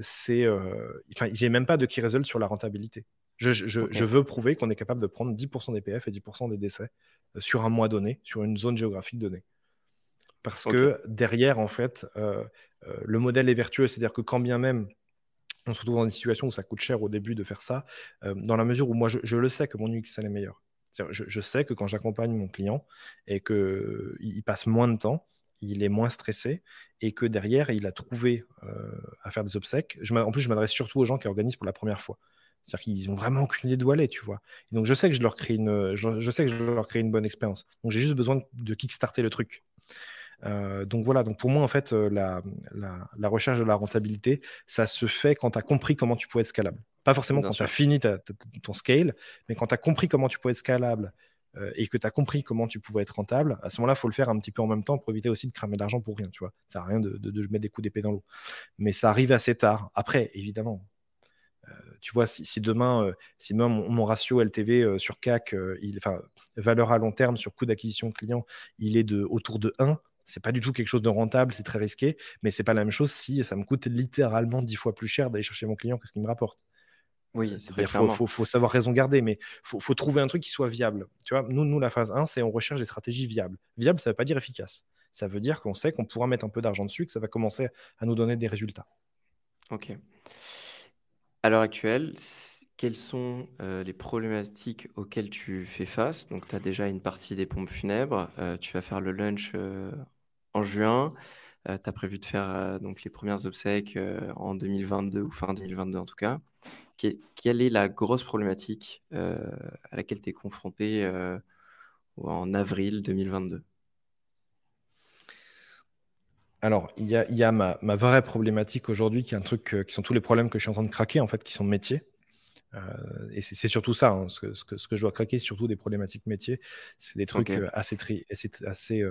c'est, enfin, j'ai même pas de key result sur la rentabilité. Je, veux prouver qu'on est capable de prendre 10% des PF et 10% des décès euh, sur un mois donné, sur une zone géographique donnée. Parce que derrière, en fait, euh, euh, le modèle est vertueux, c'est-à-dire que quand bien même on se retrouve dans une situation où ça coûte cher au début de faire ça, dans la mesure où moi je, le sais que mon UX est meilleur. Je, je, sais que quand j'accompagne mon client et qu'il passe moins de temps, il est moins stressé et que derrière il a trouvé à faire des obsèques. en plus, je m'adresse surtout aux gens qui organisent pour la première fois. C'est-à-dire qu'ils ont vraiment aucune idée d'où aller, tu vois. donc je sais que je leur crée une, je, sais que je leur crée une bonne expérience. Donc j'ai juste besoin de kickstarter le truc. Euh, donc voilà, donc pour moi, en fait, euh, la, la, recherche de la rentabilité, ça se fait quand tu as compris comment tu pouvais être scalable. Pas forcément quand tu as fini ton scale, mais quand tu as compris comment tu pouvais être scalable euh, et que tu as compris comment tu pouvais être rentable, à ce moment-là, il faut le faire un petit peu en même temps pour éviter aussi de cramer de l'argent pour rien, tu vois. Ça sert à rien de, de, de mettre des coups d'épée dans l'eau. Mais ça arrive assez tard. Après, évidemment, tu vois, si, demain, euh, si mon, ratio LTV euh, sur CAC, il, valeur à long terme sur coût d'acquisition client, il est de, autour de 1, c'est pas du tout quelque chose de rentable, c'est très risqué, mais c'est pas la même chose si ça me coûte littéralement 10 fois plus cher d'aller chercher mon client que ce qu'il me rapporte. Oui, il faut, faut, savoir raison garder, mais il faut, trouver un truc qui soit viable. Tu vois, nous, nous, la phase 1, c'est on recherche des stratégies viables. Viable, ça ne veut pas dire efficace. Ça veut dire qu'on sait qu'on pourra mettre un peu d'argent dessus, que ça va commencer à nous donner des résultats. Ok. À l'heure actuelle, quelles sont euh, les problématiques auxquelles tu fais face? Donc, tu as déjà une partie des pompes funèbres. euh, tu vas faire le lunch euh, en juin. tu as prévu de faire donc les premières obsèques en 2022 ou fin 2022 en tout cas. quelle est la grosse problématique à laquelle tu es confronté en avril 2022? Alors, il y a, ma, vraie problématique aujourd'hui, qui est un truc, euh, qui sont tous les problèmes que je suis en train de craquer, en fait, qui sont métiers. Euh, et c'est surtout ça, hein, ce, que, je dois craquer, c'est surtout des problématiques métiers. C'est des trucs euh, assez, assez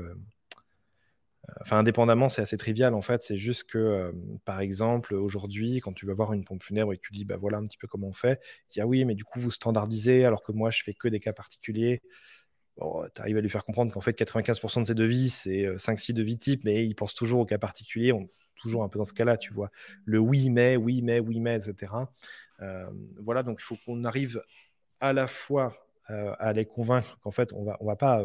enfin, indépendamment, c'est assez trivial en fait. C'est juste que, par exemple, aujourd'hui, quand tu vas voir une pompe funèbre et que tu dis, bah voilà un petit peu comment on fait, tu dis, ah oui, mais du coup, vous standardisez alors que moi, je fais que des cas particuliers tu arrives à lui faire comprendre qu'en fait, 95% de ses devis, c'est 5-6 euh, devis types, mais il pense toujours au cas particulier. On, toujours un peu dans ce cas-là, tu vois. Le oui, mais, oui, mais, oui, mais, etc. Voilà, donc il faut qu'on arrive à la fois à les convaincre qu'en fait, on va, on va pas.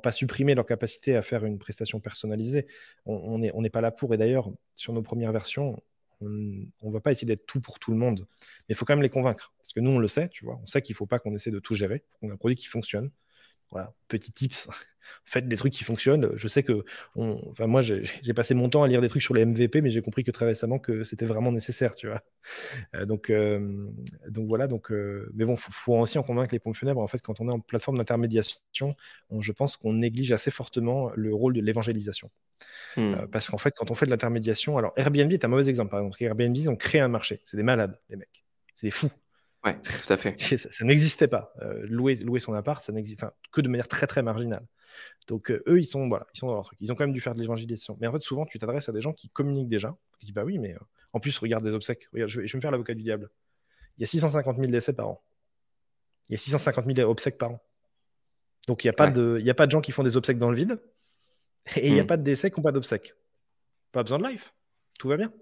Pas supprimer leur capacité à faire une prestation personnalisée. On n'est on pas là pour. Et d'ailleurs, sur nos premières versions, on ne va pas essayer d'être tout pour tout le monde. Mais il faut quand même les convaincre. Parce que nous, on le sait, tu vois. On sait qu'il ne faut pas qu'on essaie de tout gérer. On a un produit qui fonctionne. Voilà, petit tips. Faites des trucs qui fonctionnent. Je sais que enfin, moi, j'ai passé mon temps à lire des trucs sur les MVP, mais j'ai compris que très récemment que c'était vraiment nécessaire, tu vois. Euh, donc, euh, donc voilà. Donc, euh, mais bon, faut, faut aussi en convaincre les pompes funèbres. En fait, quand on est en plateforme d'intermédiation, je pense qu'on néglige assez fortement le rôle de l'évangélisation. Hmm. parce qu'en fait, quand on fait de l'intermédiation, alors Airbnb est un mauvais exemple, par exemple. Airbnb, ils ont créé un marché. C'est des malades, les mecs. C'est des fous. Ouais, tout à fait. ça, n'existait pas. Euh, louer, louer son appart, ça n'existe que de manière très très marginale. Donc euh, eux, ils sont voilà, ils sont dans leur truc. Ils ont quand même dû faire de l'évangélisation. Mais en fait, souvent, tu t'adresses à des gens qui communiquent déjà. Qui disent bah oui, mais euh, en plus, regarde des obsèques. Regarde, je, vais, je vais me faire l'avocat du diable. Il y a 650 000 décès par an. Il y a 650 000 obsèques par an. Donc il n'y a, pas de, il y a pas de gens qui font des obsèques dans le vide. Et il n'y a hmm. pas de décès qui n'ont pas d'obsèques. Pas besoin de life tout va bien.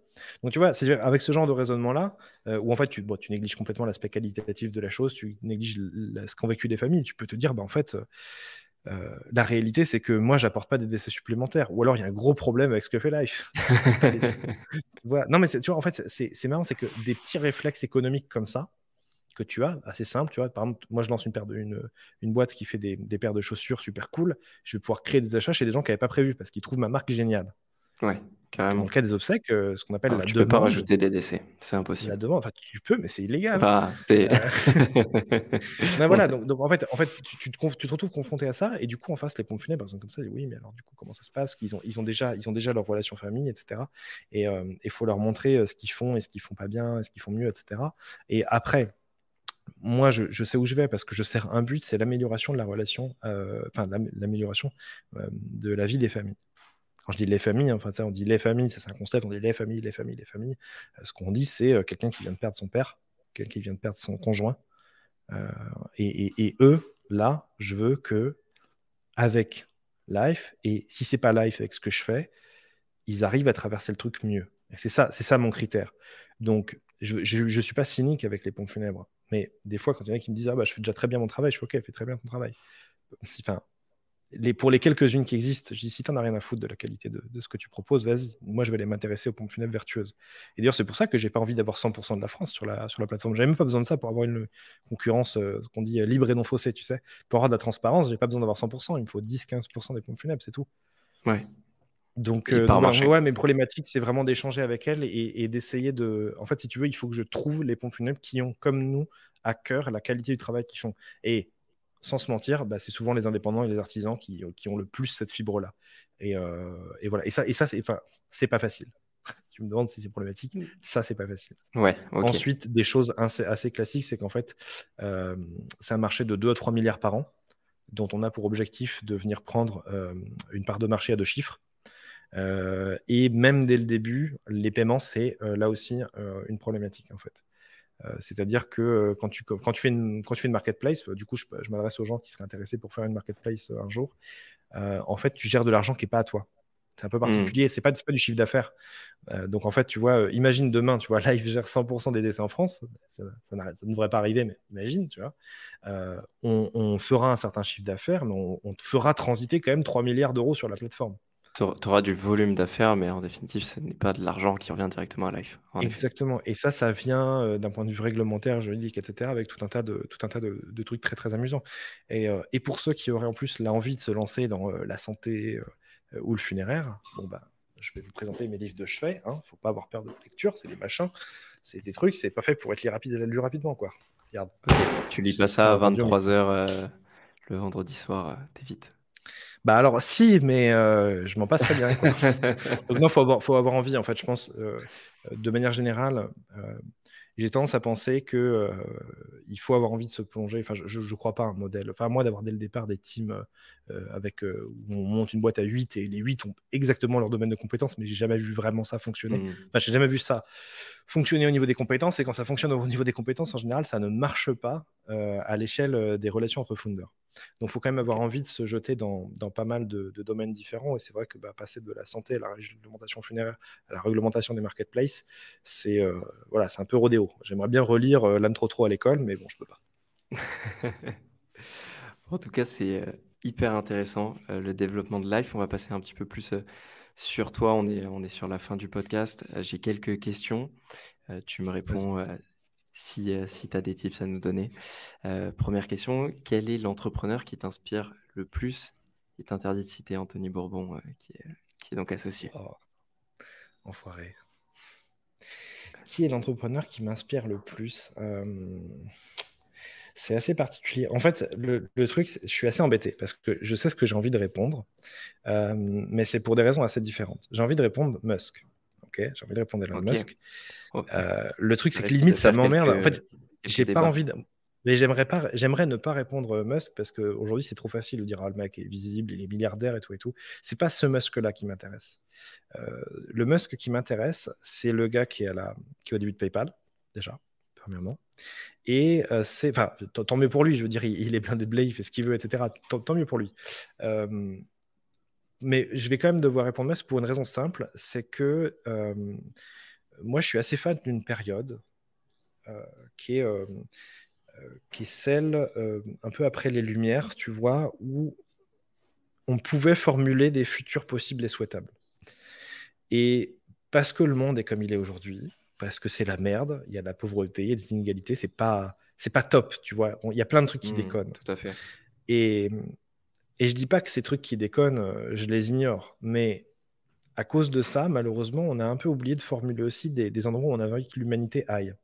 Donc tu vois, c'est avec ce genre de raisonnement-là, euh, où en fait tu, tu négliges complètement l'aspect qualitatif de la chose, tu négliges ce qu'ont vécu des familles, tu peux te dire, bah, en fait, euh, la réalité c'est que moi j'apporte pas des décès supplémentaires, ou alors il y a un gros problème avec ce que fait Life. voilà. Non mais tu vois, en fait c'est marrant, c'est que des petits réflexes économiques comme ça, que tu as, assez simple, tu vois, par exemple, moi je lance une, paire de, une, une boîte qui fait des, des paires de chaussures super cool, je vais pouvoir créer des achats chez des gens qui n'avaient pas prévu, parce qu'ils trouvent ma marque géniale. Ouais, carrément. Dans le cas des obsèques, euh, ce qu'on appelle la tu demande. peux pas rajouter des décès, c'est impossible. La demande, enfin, tu peux, mais c'est illégal. Bah, euh, voilà, donc, donc, en fait, en fait tu, tu, te, tu, te, retrouves confronté à ça, et du coup, en face, les pompes funèbres, sont comme ça, oui, mais alors, du coup, comment ça se passe? Ils ont, ils, ont déjà, ils ont déjà leur relation famille, etc. Et il euh, faut leur montrer ce qu'ils font et ce qu'ils font pas bien, et ce qu'ils font mieux, etc. Et après, moi, je, sais où je vais parce que je sers un but, c'est l'amélioration de la relation, enfin l'amélioration de la vie des familles. Quand je dis les familles, enfin, on dit les familles, c'est un concept, on dit les familles, les familles, les familles. ce qu'on dit, c'est quelqu'un qui vient de perdre son père, quelqu'un qui vient de perdre son conjoint. Et, et, eux, là, je veux que avec Life, et si c'est pas Life avec ce que je fais, ils arrivent à traverser le truc mieux. C'est ça, c'est ça mon critère. Donc, je ne suis pas cynique avec les pompes funèbres. Mais des fois, quand il y en a qui me disent Ah, bah, je fais déjà très bien mon travail, je fais Ok, fais très bien ton travail. Enfin, les, pour les quelques-unes qui existent, je dis Si tu as rien à foutre de la qualité de, ce que tu proposes, vas-y. Moi, je vais aller m'intéresser aux pompes funèbres vertueuses. Et d'ailleurs, c'est pour ça que j'ai pas envie d'avoir 100% de la France sur la, sur la plateforme. J'avais même pas besoin de ça pour avoir une concurrence, euh, qu'on dit euh, libre et non faussée, tu sais. Pour avoir de la transparence, j'ai pas besoin d'avoir 100%. Il me faut 10-15% des pompes funèbres, c'est tout. Ouais. Donc, euh, ouais, mes problématiques, c'est vraiment d'échanger avec elles et, d'essayer de. En fait, si tu veux, il faut que je trouve les pompes funèbres qui ont, comme nous, à cœur la qualité du travail qu'ils font. Et sans se mentir, bah, c'est souvent les indépendants et les artisans qui, qui ont le plus cette fibre-là. Et, euh, et, voilà. Et ça, et ça c'est, pas facile. tu me demandes si c'est problématique. Ça, c'est pas facile. Ouais, Ensuite, des choses assez, assez classiques, c'est qu'en fait, euh, c'est un marché de 2 à 3 milliards par an, dont on a pour objectif de venir prendre une part de marché à deux chiffres. Euh, et même dès le début, les paiements, c'est euh, là aussi euh, une problématique en fait. C'est-à-dire que quand tu, quand, tu fais une, quand tu fais une marketplace, du coup, je, m'adresse aux gens qui seraient intéressés pour faire une marketplace un jour. en fait, tu gères de l'argent qui n'est pas à toi. C'est un peu mmh. particulier. C'est pas, pas du chiffre d'affaires. donc en fait, tu vois, imagine demain, tu vois, Live gère 100% des décès en France. Ça, ne devrait pas arriver, mais imagine, tu vois. On, fera un certain chiffre d'affaires, mais on, on, fera transiter quand même 3 milliards d'euros sur la plateforme. Tu auras du volume d'affaires, mais en définitive, ce n'est pas de l'argent qui revient directement à Life. Exactement. Et ça, ça vient euh, d'un point de vue réglementaire, juridique, etc., avec tout un tas de, tout un tas de, trucs très, très amusants. Et, euh, et, pour ceux qui auraient en plus l'envie de se lancer dans euh, la santé ou le funéraire, bon, bah, je vais vous présenter mes livres de chevet. Il hein. ne faut pas avoir peur de lecture, c'est des machins, c'est des trucs, c'est pas fait pour être lu, rapide, lu rapidement. Quoi. Regarde. Tu lis pas ça à 23h le vendredi soir, t'évites. Bah alors si, mais euh, je m'en passe très bien. Donc non, faut avoir, faut avoir envie. En fait, je pense, euh, de manière générale, euh, j'ai tendance à penser que euh, il faut avoir envie de se plonger. Enfin, je ne crois pas un modèle. Enfin, moi, d'avoir dès le départ des teams avec où on monte une boîte à 8 et les 8 ont exactement leur domaine de compétences, mais j'ai jamais vu vraiment ça fonctionner. Mmh. Enfin, j'ai jamais vu ça fonctionner au niveau des compétences. Et quand ça fonctionne au niveau des compétences, en général, ça ne marche pas à l'échelle des relations entre founders. Donc, il faut quand même avoir envie de se jeter dans, pas mal de, domaines différents. Et c'est vrai que bah, passer de la santé à la réglementation funéraire à la réglementation des marketplaces, c'est euh, voilà, c'est un peu rodéo. J'aimerais bien relire euh, l'intro trop à l'école, mais bon, je peux pas. en tout cas, c'est euh, hyper intéressant le développement de Life. On va passer un petit peu plus sur toi. On est, on est sur la fin du podcast. J'ai quelques questions. tu me réponds si, euh, si tu as des tips à nous donner. Euh, première question, quel est l'entrepreneur qui t'inspire le plus? Il t'interdit de citer Anthony Bourbon, euh, qui, est, qui, est, donc associé. Oh, enfoiré. Qui est l'entrepreneur qui m'inspire le plus? C'est assez particulier. En fait, le, le truc, je suis assez embêté parce que je sais ce que j'ai envie de répondre, mais c'est pour des raisons assez différentes. J'ai envie de répondre Musk ok, j'ai envie de répondre Elon Musk. Euh, le truc, c'est que limite, ça m'emmerde. En fait, j'ai pas envie de. Mais j'aimerais pas, j'aimerais ne pas répondre Musk parce qu'aujourd'hui c'est trop facile de dire ah, le mec est visible, il est milliardaire et tout et tout. C'est pas ce Musk là qui m'intéresse. Euh, le Musk qui m'intéresse, c'est le gars qui est à la, qui est au début de PayPal déjà, premièrement. Et euh, c'est, enfin, tant mieux pour lui. Je veux dire, il, est plein de blé, il fait ce qu'il veut, etc. Tant, mieux pour lui mais je vais quand même devoir répondre Musk pour une raison simple, c'est que euh, moi je suis assez fan d'une période euh, qui, est, euh, qui est celle un peu après les Lumières, tu vois, où on pouvait formuler des futurs possibles et souhaitables. Et parce que le monde est comme il est aujourd'hui, parce que c'est la merde, il y a de la pauvreté, il y a des inégalités, c'est pas c'est pas top, tu vois. Il y a plein de trucs qui mmh, déconnent. Tout à fait. Et et je dis pas que ces trucs qui déconnent, euh, je les ignore, mais à cause de ça, malheureusement, on a un peu oublié de formuler aussi des, endroits où on a envie que l'humanité aille.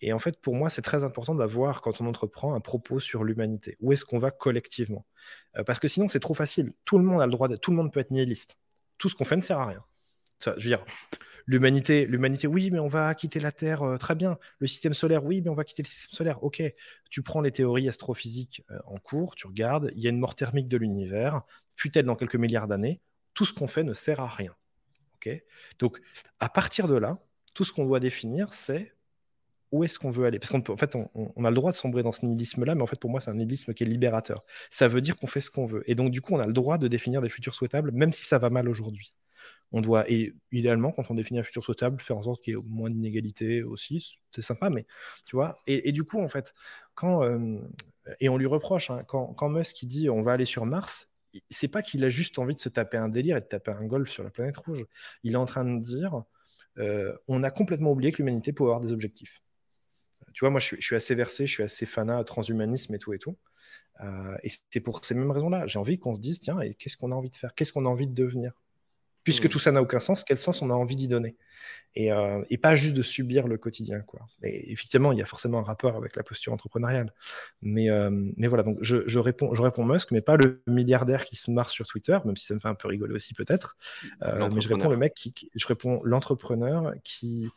Et en fait, pour moi, c'est très important d'avoir, quand on entreprend, un propos sur l'humanité. Où est-ce qu'on va collectivement? Euh, Parce que sinon, c'est trop facile. Tout le monde a le droit, de, tout le monde peut être nihiliste. Tout ce qu'on fait ne sert à rien. je veux dire, l'humanité, l'humanité, oui, mais on va quitter la Terre, euh, très bien. Le système solaire, oui, mais on va quitter le système solaire. Ok, tu prends les théories astrophysiques euh, en cours, tu regardes, il y a une mort thermique de l'univers, fut-elle dans quelques milliards d'années, tout ce qu'on fait ne sert à rien. Ok, donc à partir de là, tout ce qu'on doit définir, c'est où est-ce qu'on veut aller Parce qu'en fait, on, a le droit de sombrer dans ce nihilisme-là, mais en fait, pour moi, c'est un nihilisme qui est libérateur. Ça veut dire qu'on fait ce qu'on veut. Et donc, du coup, on a le droit de définir des futurs souhaitables, même si ça va mal aujourd'hui. On doit, et idéalement, quand on définit un futur souhaitable, faire en sorte qu'il y ait moins d'inégalités aussi. C'est sympa, mais tu vois. Et, du coup, en fait, quand. Euh, et on lui reproche, hein, quand, quand Musk dit on va aller sur Mars, c'est pas qu'il a juste envie de se taper un délire et de taper un golf sur la planète rouge. Il est en train de dire euh, on a complètement oublié que l'humanité pouvait avoir des objectifs tu vois, moi, je suis, assez versé, je suis assez fanat transhumanisme et tout et tout. Euh, et c'est pour ces mêmes raisons-là. J'ai envie qu'on se dise, tiens, et qu'est-ce qu'on a envie de faire? Qu'est-ce qu'on a envie de devenir? Puisque mmh. tout ça n'a aucun sens, quel sens on a envie d'y donner? Euh, et, pas juste de subir le quotidien. Quoi. Et effectivement, il y a forcément un rapport avec la posture entrepreneuriale. Mais, euh, mais voilà, donc je, réponds, je réponds Musk, mais pas le milliardaire qui se marre sur Twitter, même si ça me fait un peu rigoler aussi peut-être. mais je réponds le mec qui, je réponds l'entrepreneur qui,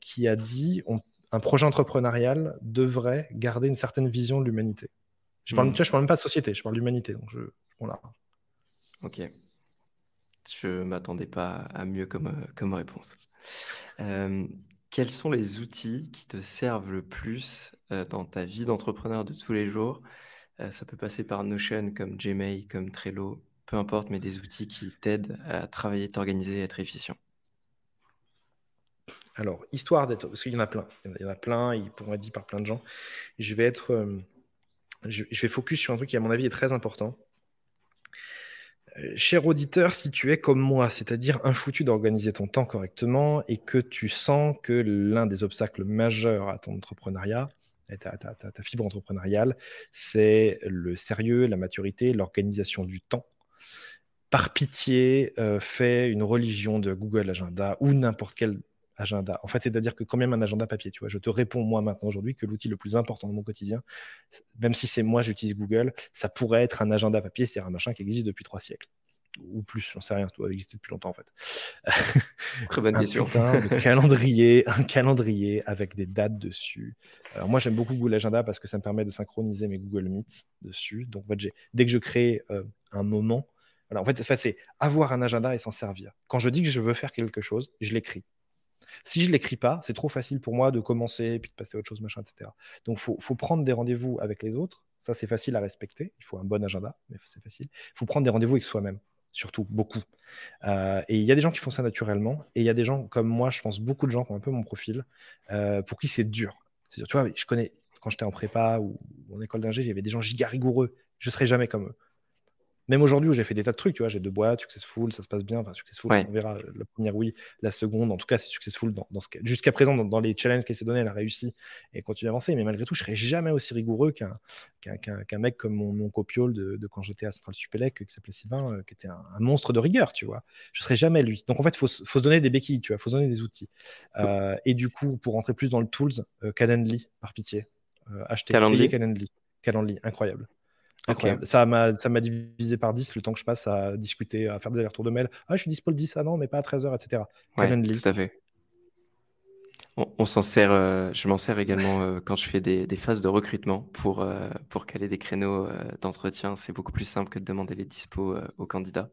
qui a dit on un projet entrepreneurial devrait garder une certaine vision de l'humanité. Je parle, hmm. parle même pas de société, je parle d'humanité. Donc je. Ok. Je m'attendais pas à mieux comme, euh, comme réponse. Euh, quels sont les outils qui te servent le plus euh, dans ta vie d'entrepreneur de tous les jours? Ça peut passer par Notion, comme Gmail, comme Trello, peu importe, mais des outils qui t'aident à travailler, t'organiser, être efficient. Alors, histoire d'être, parce qu'il y en a plein, il y en a plein, ils pourront être dit par plein de gens. Je vais être, euh, je, vais focus sur un truc qui, à mon avis, est très important. Cher auditeur, si tu es comme moi, c'est-à-dire un foutu d'organiser ton temps correctement et que tu sens que l'un des obstacles majeurs à ton entrepreneuriat, ta, ta, fibre entrepreneuriale, c'est le sérieux, la maturité, l'organisation du temps. Par pitié, euh, fais une religion de Google Agenda ou n'importe quel agenda. En fait, c'est-à-dire que quand même un agenda papier, tu vois, je te réponds moi maintenant aujourd'hui que l'outil le plus important de mon quotidien, même si c'est moi, j'utilise Google, ça pourrait être un agenda papier, c'est un machin qui existe depuis trois siècles ou plus, j'en sais rien, ça doit exister depuis longtemps en fait. Très bonne question. Un calendrier, un calendrier avec des dates dessus. Alors moi j'aime beaucoup Google Agenda parce que ça me permet de synchroniser mes Google Meets dessus. Donc en fait, dès que je crée euh, un moment, voilà, en fait, c'est avoir un agenda et s'en servir. Quand je dis que je veux faire quelque chose, je l'écris. Si je ne l'écris pas, c'est trop facile pour moi de commencer, puis de passer à autre chose, machin, etc. Donc, il faut, prendre des rendez-vous avec les autres. Ça, c'est facile à respecter. Il faut un bon agenda, mais c'est facile. Il faut prendre des rendez-vous avec soi-même, surtout, beaucoup. Euh, et il y a des gens qui font ça naturellement, et il y a des gens comme moi, je pense beaucoup de gens qui ont un peu mon profil, euh, pour qui c'est dur. tu vois, je connais, quand j'étais en prépa ou en école d'ingé, il y avait des gens giga rigoureux. Je ne serai jamais comme eux. Même aujourd'hui où j'ai fait des tas de trucs, tu vois, j'ai deux boîtes, successful, ça se passe bien. Enfin, successful, on verra la première, oui, la seconde, en tout cas, c'est successful dans, dans ce jusqu'à présent, dans, les challenges qu'elle s'est donné, elle a réussi et continue à avancer. Mais malgré tout, je serais jamais aussi rigoureux qu'un mec comme mon, mon copiole de, quand j'étais à Central Supélec, qui s'appelait Sylvain, euh, qui était un, monstre de rigueur, tu vois. Je serais jamais lui. Donc en fait, il faut, faut, se donner des béquilles, tu vois, il faut se donner des outils. Euh, et du coup, pour rentrer plus dans le tools, euh, Calendly, par pitié. Euh, acheter Calendly. Calendly. Calendly, incroyable. Ça m'a divisé par 10 le temps que je passe à discuter, à faire des allers-retours de mail. Ah, je suis dispo le 10, ah non, mais pas à 13h, etc. Ouais, tout à fait. On, s'en sert, euh, je m'en sers également euh, quand je fais des, des, phases de recrutement pour, euh, pour caler des créneaux d'entretien. C'est beaucoup plus simple que de demander les dispos aux candidats.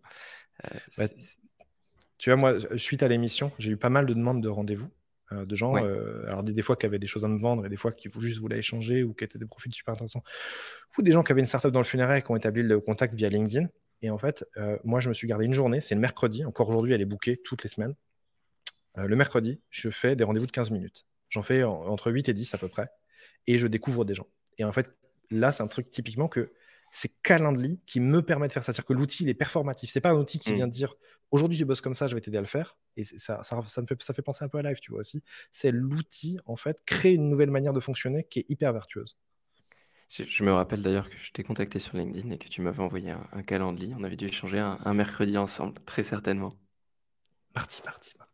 tu vois, moi, suite à l'émission, j'ai eu pas mal de demandes de rendez-vous. Euh, de gens, euh, alors des, fois qui avaient des choses à me vendre et des fois qui juste voulaient échanger ou qui étaient des profils super intéressants, ou des gens qui avaient une startup dans le funéraire et qui ont établi le contact via LinkedIn. Et en fait, euh, moi, je me suis gardé une journée, c'est le mercredi, encore aujourd'hui, elle est bookée toutes les semaines. le mercredi, je fais des rendez-vous de 15 minutes. J'en fais entre 8 et 10 à peu près, et je découvre des gens. Et en fait, là, c'est un truc typiquement que c'est Calendly qui me permet de faire ça. C'est-à-dire que l'outil, il est performatif. C'est pas un outil qui mm. vient dire aujourd'hui tu bosses comme ça, je vais t'aider à le faire. Et ça, ça, me fait, ça fait penser un peu à live, tu vois aussi. C'est l'outil, en fait, créer une nouvelle manière de fonctionner qui est hyper vertueuse. Je me rappelle d'ailleurs que je t'ai contacté sur LinkedIn et que tu m'avais envoyé un, un, Calendly. On avait dû échanger un, mercredi ensemble, très certainement. Mardi, mardi, mardi.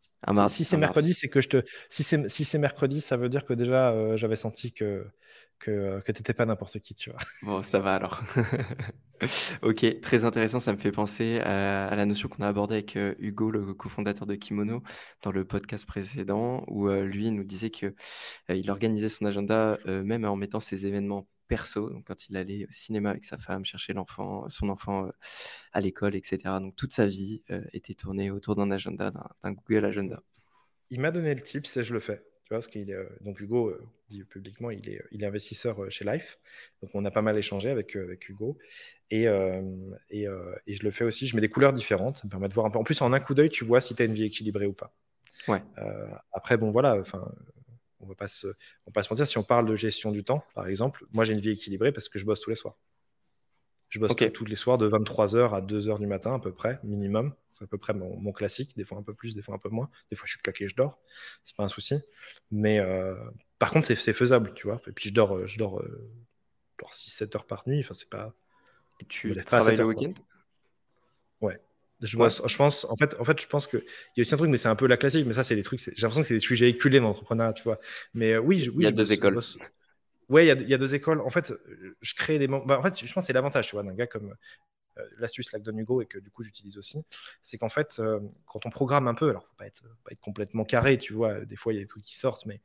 Si, c'est mercredi, c'est que je te. Si c'est si mercredi, ça veut dire que déjà euh, j'avais senti que que, que t'étais pas n'importe qui, tu vois. Bon, ça va alors. ok, très intéressant. Ça me fait penser à, la notion qu'on a abordée avec euh, Hugo, le cofondateur de Kimono, dans le podcast précédent, où euh, lui nous disait que il organisait son agenda même en mettant ses événements perso, donc quand il allait au cinéma avec sa femme, chercher l'enfant, son enfant à l'école, etc. Donc toute sa vie était tournée autour d'un agenda, d'un Google Agenda. Il m'a donné le tip, et je le fais. Tu vois, parce qu'il est, donc Hugo dit publiquement, il est, il est investisseur chez Life. Donc on a pas mal échangé avec, avec Hugo. Et, et, et, je le fais aussi, je mets des couleurs différentes. Ça me permet de voir un peu. En plus, en un coup d'œil, tu vois si tu as une vie équilibrée ou pas. Ouais. après, bon, voilà, enfin, on va pas se, on va pas se mentir. Si on parle de gestion du temps, par exemple, moi j'ai une vie équilibrée parce que je bosse tous les soirs. Je bosse tous les soirs de 23h à 2h du matin à peu près, minimum. C'est à peu près mon, classique. Des fois un peu plus, des fois un peu moins. Des fois je suis claqué, je dors. C'est pas un souci. Mais euh, par contre, c'est faisable, tu vois. Et puis je dors, euh, je dors, euh, 6-7 heures par nuit. Enfin, c'est pas. Et tu travailles le week-end? Ouais. Je, je pense, en fait, en fait, je pense qu'il y a aussi un truc, mais c'est un peu la classique, mais ça, c'est des trucs, j'ai l'impression que c'est des sujets éculés dans l'entrepreneuriat, tu vois. Mais euh, oui, oui, il y a deux écoles. Ouais, il y, a, il y, a, deux écoles. En fait, je crée des. Bah, en fait, je pense que c'est l'avantage, tu vois, d'un gars comme l'astuce là que donne Hugo et que du coup j'utilise aussi, c'est qu'en fait, euh, quand on programme un peu, alors faut pas être, pas être complètement carré, tu vois, des fois il y a des trucs qui sortent, mais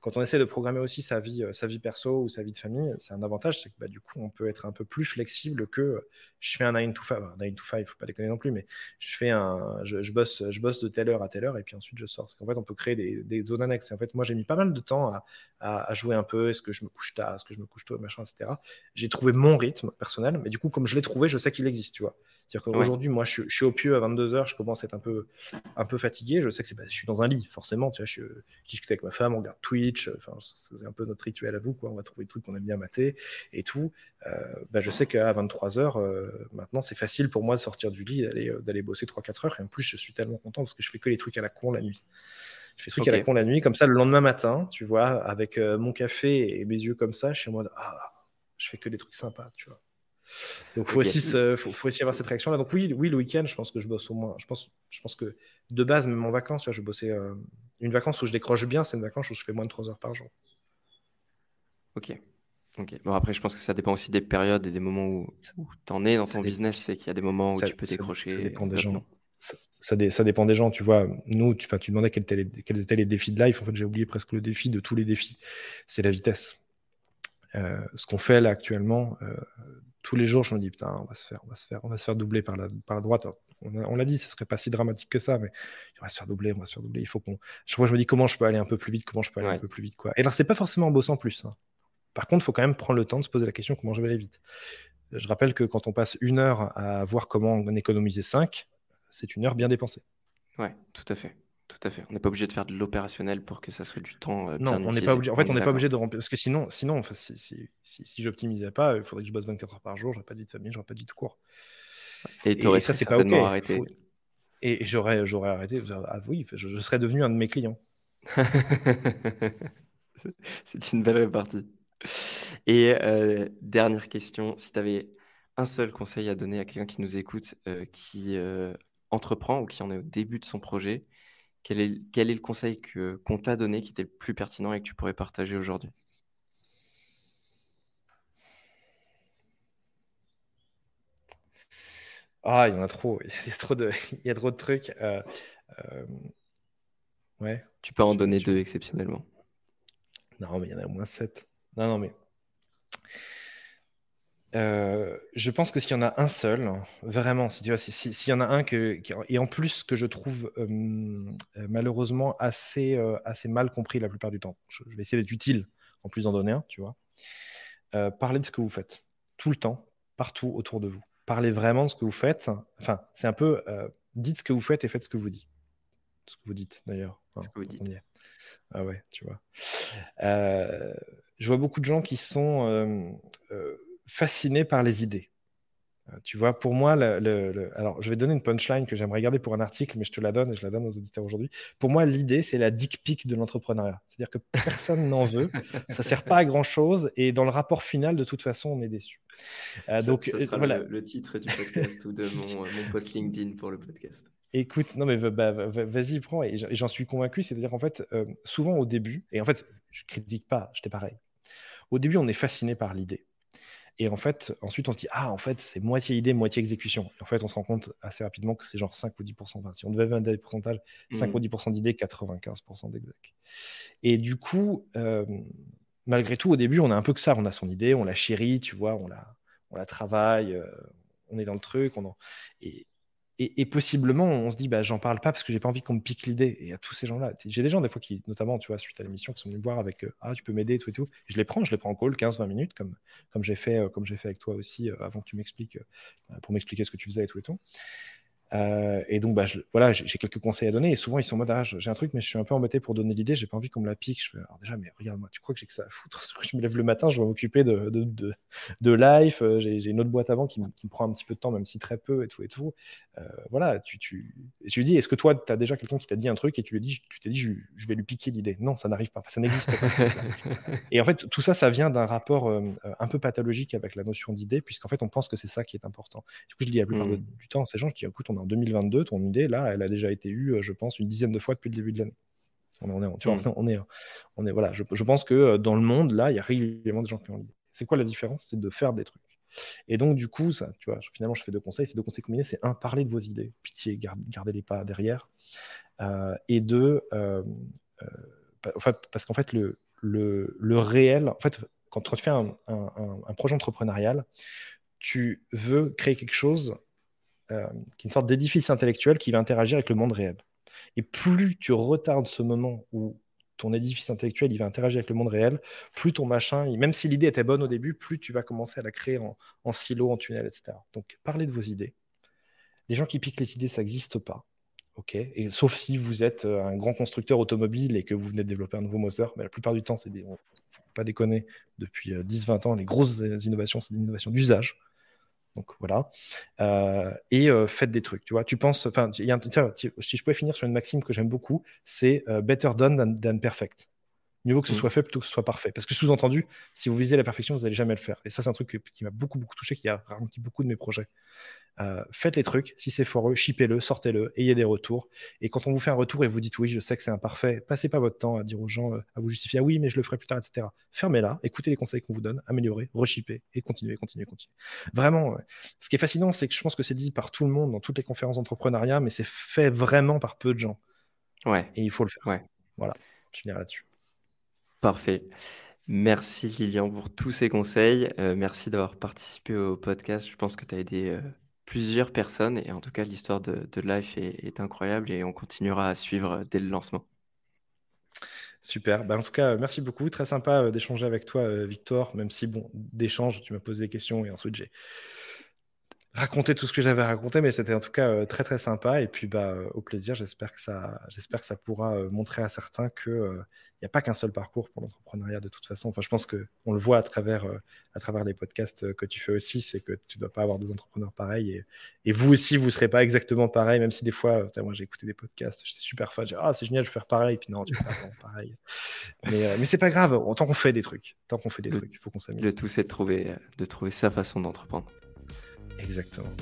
quand on essaie de programmer aussi sa vie, euh, sa vie perso ou sa vie de famille, c'est un avantage, c'est que bah, du coup on peut être un peu plus flexible que je fais un 9 to 5, un 9 to 5, faut pas déconner non plus, mais je fais un, je, bosse, je bosse de telle heure à telle heure et puis ensuite je sors. Parce qu'en fait on peut créer des, zones annexes. Et en fait moi j'ai mis pas mal de temps à, à, jouer un peu, est-ce que je me couche tard, est-ce que je me couche tôt, machin, etc. J'ai trouvé mon rythme personnel, mais du coup comme je l'ai trouvé, je sais qu'il existe, tu vois. C'est-à-dire qu'aujourd'hui, moi, je, suis au pieu à 22h, je commence à être un peu, un peu fatigué. Je sais que c'est, je suis dans un lit, forcément. Tu vois, je, discute avec ma femme, on regarde Twitch. Enfin, c'est un peu notre rituel à vous, quoi. On va trouver des trucs qu'on aime bien mater et tout. Euh, bah, je sais qu'à 23h, euh, maintenant, c'est facile pour moi de sortir du lit, d'aller, euh, d'aller bosser 3-4 heures. Et en plus, je suis tellement content parce que je fais que les trucs à la con la nuit. Je fais des trucs à la con la nuit, comme ça, le lendemain matin, tu vois, avec mon café et mes yeux comme ça, je suis en mode, ah, je fais que des trucs sympas, tu vois. Donc, il faut, aussi, faut, aussi avoir cette réaction-là. Donc, oui, oui le week-end, je pense que je bosse au moins. Je pense, je pense que de base, même en vacances, je bossais. Euh, une vacance où je décroche bien, c'est une vacance où je fais moins de 3 heures par jour. Ok. ok. Bon, après, je pense que ça dépend aussi des périodes et des moments où, tu en es dans ton business. C'est qu'il y a des moments où tu peux décrocher. Ça, dépend des gens. Ça, ça, dépend des gens, tu vois. Nous, tu, tu demandais quels étaient, les, quels étaient les défis de life. En fait, j'ai oublié presque le défi de tous les défis. C'est la vitesse. Euh, ce qu'on fait là actuellement, euh, tous les jours, je me dis, putain, on va se faire, on va se faire, on va se faire doubler par la, par la droite. On, l'a dit, ce serait pas si dramatique que ça, mais on va se faire doubler, on va se faire doubler. Il faut qu'on. Je, je me dis, comment je peux aller un peu plus vite, comment je peux aller un peu plus vite, quoi. Et alors, c'est pas forcément en bossant plus. Hein. Par contre, il faut quand même prendre le temps de se poser la question, comment je vais aller vite. Je rappelle que quand on passe une heure à voir comment on économiser 5, c'est une heure bien dépensée. Ouais, tout à fait. Tout à fait. On n'est pas obligé de faire de l'opérationnel pour que ça soit du temps. Euh, non, on n'est pas obligé. En fait, on n'est pas obligé de remplir. Parce que sinon, sinon enfin, si, si, si, si j'optimisais pas, il faudrait que je bosse 24 heures par jour. J'aurais pas de vie de famille, j'aurais pas de vie de cours. Et, et ça, c'est pas ok. Arrêté. Et j'aurais, j'aurais arrêté. Ah, oui, je, serais devenu un de mes clients. c'est une belle répartie. Et euh, dernière question, si tu avais un seul conseil à donner à quelqu'un qui nous écoute, euh, qui entreprend ou qui en est au début de son projet, quel est, quel est le conseil que, qu'on t'a donné qui était le plus pertinent et que tu pourrais partager aujourd'hui? Ah, il y en a trop. Il y a trop de, il y a trop de trucs. Euh, euh, ouais. Tu peux en donner deux exceptionnellement. Non, mais il y en a au moins sept. Non, non, mais euh, je pense que s'il y en a un seul, vraiment, si tu vois, s'il y en a un que, et en plus que je trouve euh, euh, malheureusement assez, assez mal compris la plupart du temps, je, vais essayer d'être utile en plus d'en donner un, tu vois. parlez de ce que vous faites tout le temps, partout autour de vous. Parlez vraiment de ce que vous faites. Enfin, c'est un peu dites ce que vous faites et faites ce que vous dites. Ce que vous dites d'ailleurs. ce que vous dites. Ah ouais, tu vois. je vois beaucoup de gens qui sont fasciné par les idées. Euh, tu vois, pour moi, le, alors je vais donner une punchline que j'aimerais garder pour un article, mais je te la donne et je la donne aux auditeurs aujourd'hui. Pour moi, l'idée, c'est la dick pic de l'entrepreneuriat. C'est-à-dire que personne n'en veut, ça sert pas à grand chose, et dans le rapport final, de toute façon, on est déçu. Euh, donc, ça sera voilà. le, titre du podcast ou de mon, mon, post LinkedIn pour le podcast. Écoute, non mais bah, vas-y, prends. Et j'en suis convaincu. C'est-à-dire, en fait, euh, souvent au début, et en fait, je critique pas, j'étais pareil. Au début, on est fasciné par l'idée. Et en fait, ensuite, on se dit, ah, en fait, c'est moitié idée, moitié exécution. Et en fait, on se rend compte assez rapidement que c'est genre 5 ou 10%. Enfin, si on devait mettre des pourcentages, 5 ou 10% d'idées, 95% d'exec. Et du coup, euh, malgré tout, au début, on a un peu que ça. On a son idée, on la chérit, tu vois, on la, on la travaille, euh, on est dans le truc. On et, et, possiblement, on se dit, bah, j'en parle pas parce que j'ai pas envie qu'on me pique l'idée. Et à tous ces gens-là, j'ai des gens des fois qui, notamment, tu vois, suite à l'émission, qui sont venus me voir avec, euh, ah, tu peux m'aider, tout et tout. je les prends, je les prends en call 15-20 minutes, comme, comme j'ai fait, euh, comme j'ai fait avec toi aussi, euh, avant que tu m'expliques, pour m'expliquer ce que tu faisais et tout et tout. Euh, et donc, bah, je, voilà, j'ai quelques conseils à donner. Et souvent, ils sont en mode ah, j'ai un truc, mais je suis un peu embêté pour donner l'idée. J'ai pas envie qu'on me la pique. Je fais alors déjà, mais regarde, moi, tu crois que j'ai que ça à foutre? Je me lève le matin, je vais m'occuper de, de, de, de life. Euh, j'ai une autre boîte avant qui, qui, me prend un petit peu de temps, même si très peu et tout et tout. Euh, voilà, tu, tu, et tu lui dis est-ce que toi, tu as déjà quelqu'un qui t'a dit un truc et tu lui dis, tu t'es dit, je, je, vais lui piquer l'idée? Non, ça n'arrive pas. ça n'existe pas. et en fait, tout ça, ça vient d'un rapport un peu pathologique avec la notion d'idée, puisqu'en fait, on pense que c'est ça qui est important. Du coup, je dis la plupart mmh. du temps ces gens, qui écoute, on est en 2022, ton idée, là, elle a déjà été eue, je pense, une dizaine de fois depuis le début de l'année. On, est, tu vois, mm. on est, on est, voilà. Je, pense que euh, dans le monde, là, il y a régulièrement des gens qui ont l'idée. C'est quoi la différence? C'est de faire des trucs. Et donc, du coup, ça, tu vois, finalement, je fais deux conseils. Ces deux conseils combinés, c'est un, parler de vos idées. Pitié, gardez-les pas derrière. Euh, et deux, euh, parce qu'en fait, le, le, le, réel, en fait, quand tu fais un, un, un, projet entrepreneurial, tu veux créer quelque chose euh, qui est une sorte d'édifice intellectuel qui va interagir avec le monde réel. Et plus tu retardes ce moment où ton édifice intellectuel il va interagir avec le monde réel, plus ton machin, même si l'idée était bonne au début, plus tu vas commencer à la créer en, silo, en tunnel, etc. Donc parlez de vos idées. Les gens qui piquent les idées, ça n'existe pas. ok? Et sauf si vous êtes euh, un grand constructeur automobile et que vous venez de développer un nouveau moteur, mais la plupart du temps, c'est des, faut pas déconner, depuis 10-20 euh, ans, les grosses innovations, c'est des innovations d'usage. Donc voilà. Euh, et euh, faites des trucs. Tu vois, tu penses. Enfin, si je pouvais finir sur une maxime que j'aime beaucoup, c'est euh, better done than, perfect. Mieux vaut que ce mmh. soit fait plutôt que ce soit parfait. Parce que sous-entendu, si vous visez la perfection, vous n'allez jamais le faire. Et ça, c'est un truc qui m'a beaucoup, beaucoup touché, qui a ralenti beaucoup de mes projets. Euh, faites les trucs, si c'est foireux, shippez-le, sortez-le, ayez des retours. Et quand on vous fait un retour et vous dites oui, je sais que c'est imparfait, passez pas votre temps à dire aux gens, euh, à vous justifier, ah oui, mais je le ferai plus tard, etc. Fermez-la, écoutez les conseils qu'on vous donne, améliorez, reshippez et continuez, continuez, continuez. Vraiment, ce qui est fascinant, c'est que je pense que c'est dit par tout le monde dans toutes les conférences d'entrepreneuriat, mais c'est fait vraiment par peu de gens. Ouais. Et il faut le faire. Ouais. Voilà, je finirai là-dessus. Parfait. Merci Lilian pour tous ces conseils. Euh, merci d'avoir participé au podcast. Je pense que tu as aidé plusieurs personnes. Et en tout cas, l'histoire de, de Life est, incroyable et on continuera à suivre dès le lancement. Super. Ben, en tout cas, merci beaucoup. Très sympa euh, d'échanger avec toi, euh, Victor, même si, bon, d'échange, tu m'as posé des questions et ensuite j'ai raconter tout ce que j'avais raconté, mais c'était en tout cas euh, très très sympa. Et puis bah, au plaisir, j'espère que ça, j'espère que ça pourra euh, montrer à certains qu'il n'y euh, a pas qu'un seul parcours pour l'entrepreneuriat de toute façon. Enfin, je pense que on le voit à travers, à travers les podcasts que tu fais aussi, c'est que tu ne dois pas avoir deux entrepreneurs pareils. Et, et vous aussi, vous ne serez pas exactement pareil, même si des fois, moi j'ai écouté des podcasts, j'étais super fan, j'ai ah c'est génial, je vais faire pareil. Puis non, tu pas pareil. Mais, mais c'est pas grave, tant qu'on fait des trucs, tant qu'on fait des trucs, il faut qu'on s'amuse. Le tout, c'est de trouver, de trouver sa façon d'entreprendre. Exactement.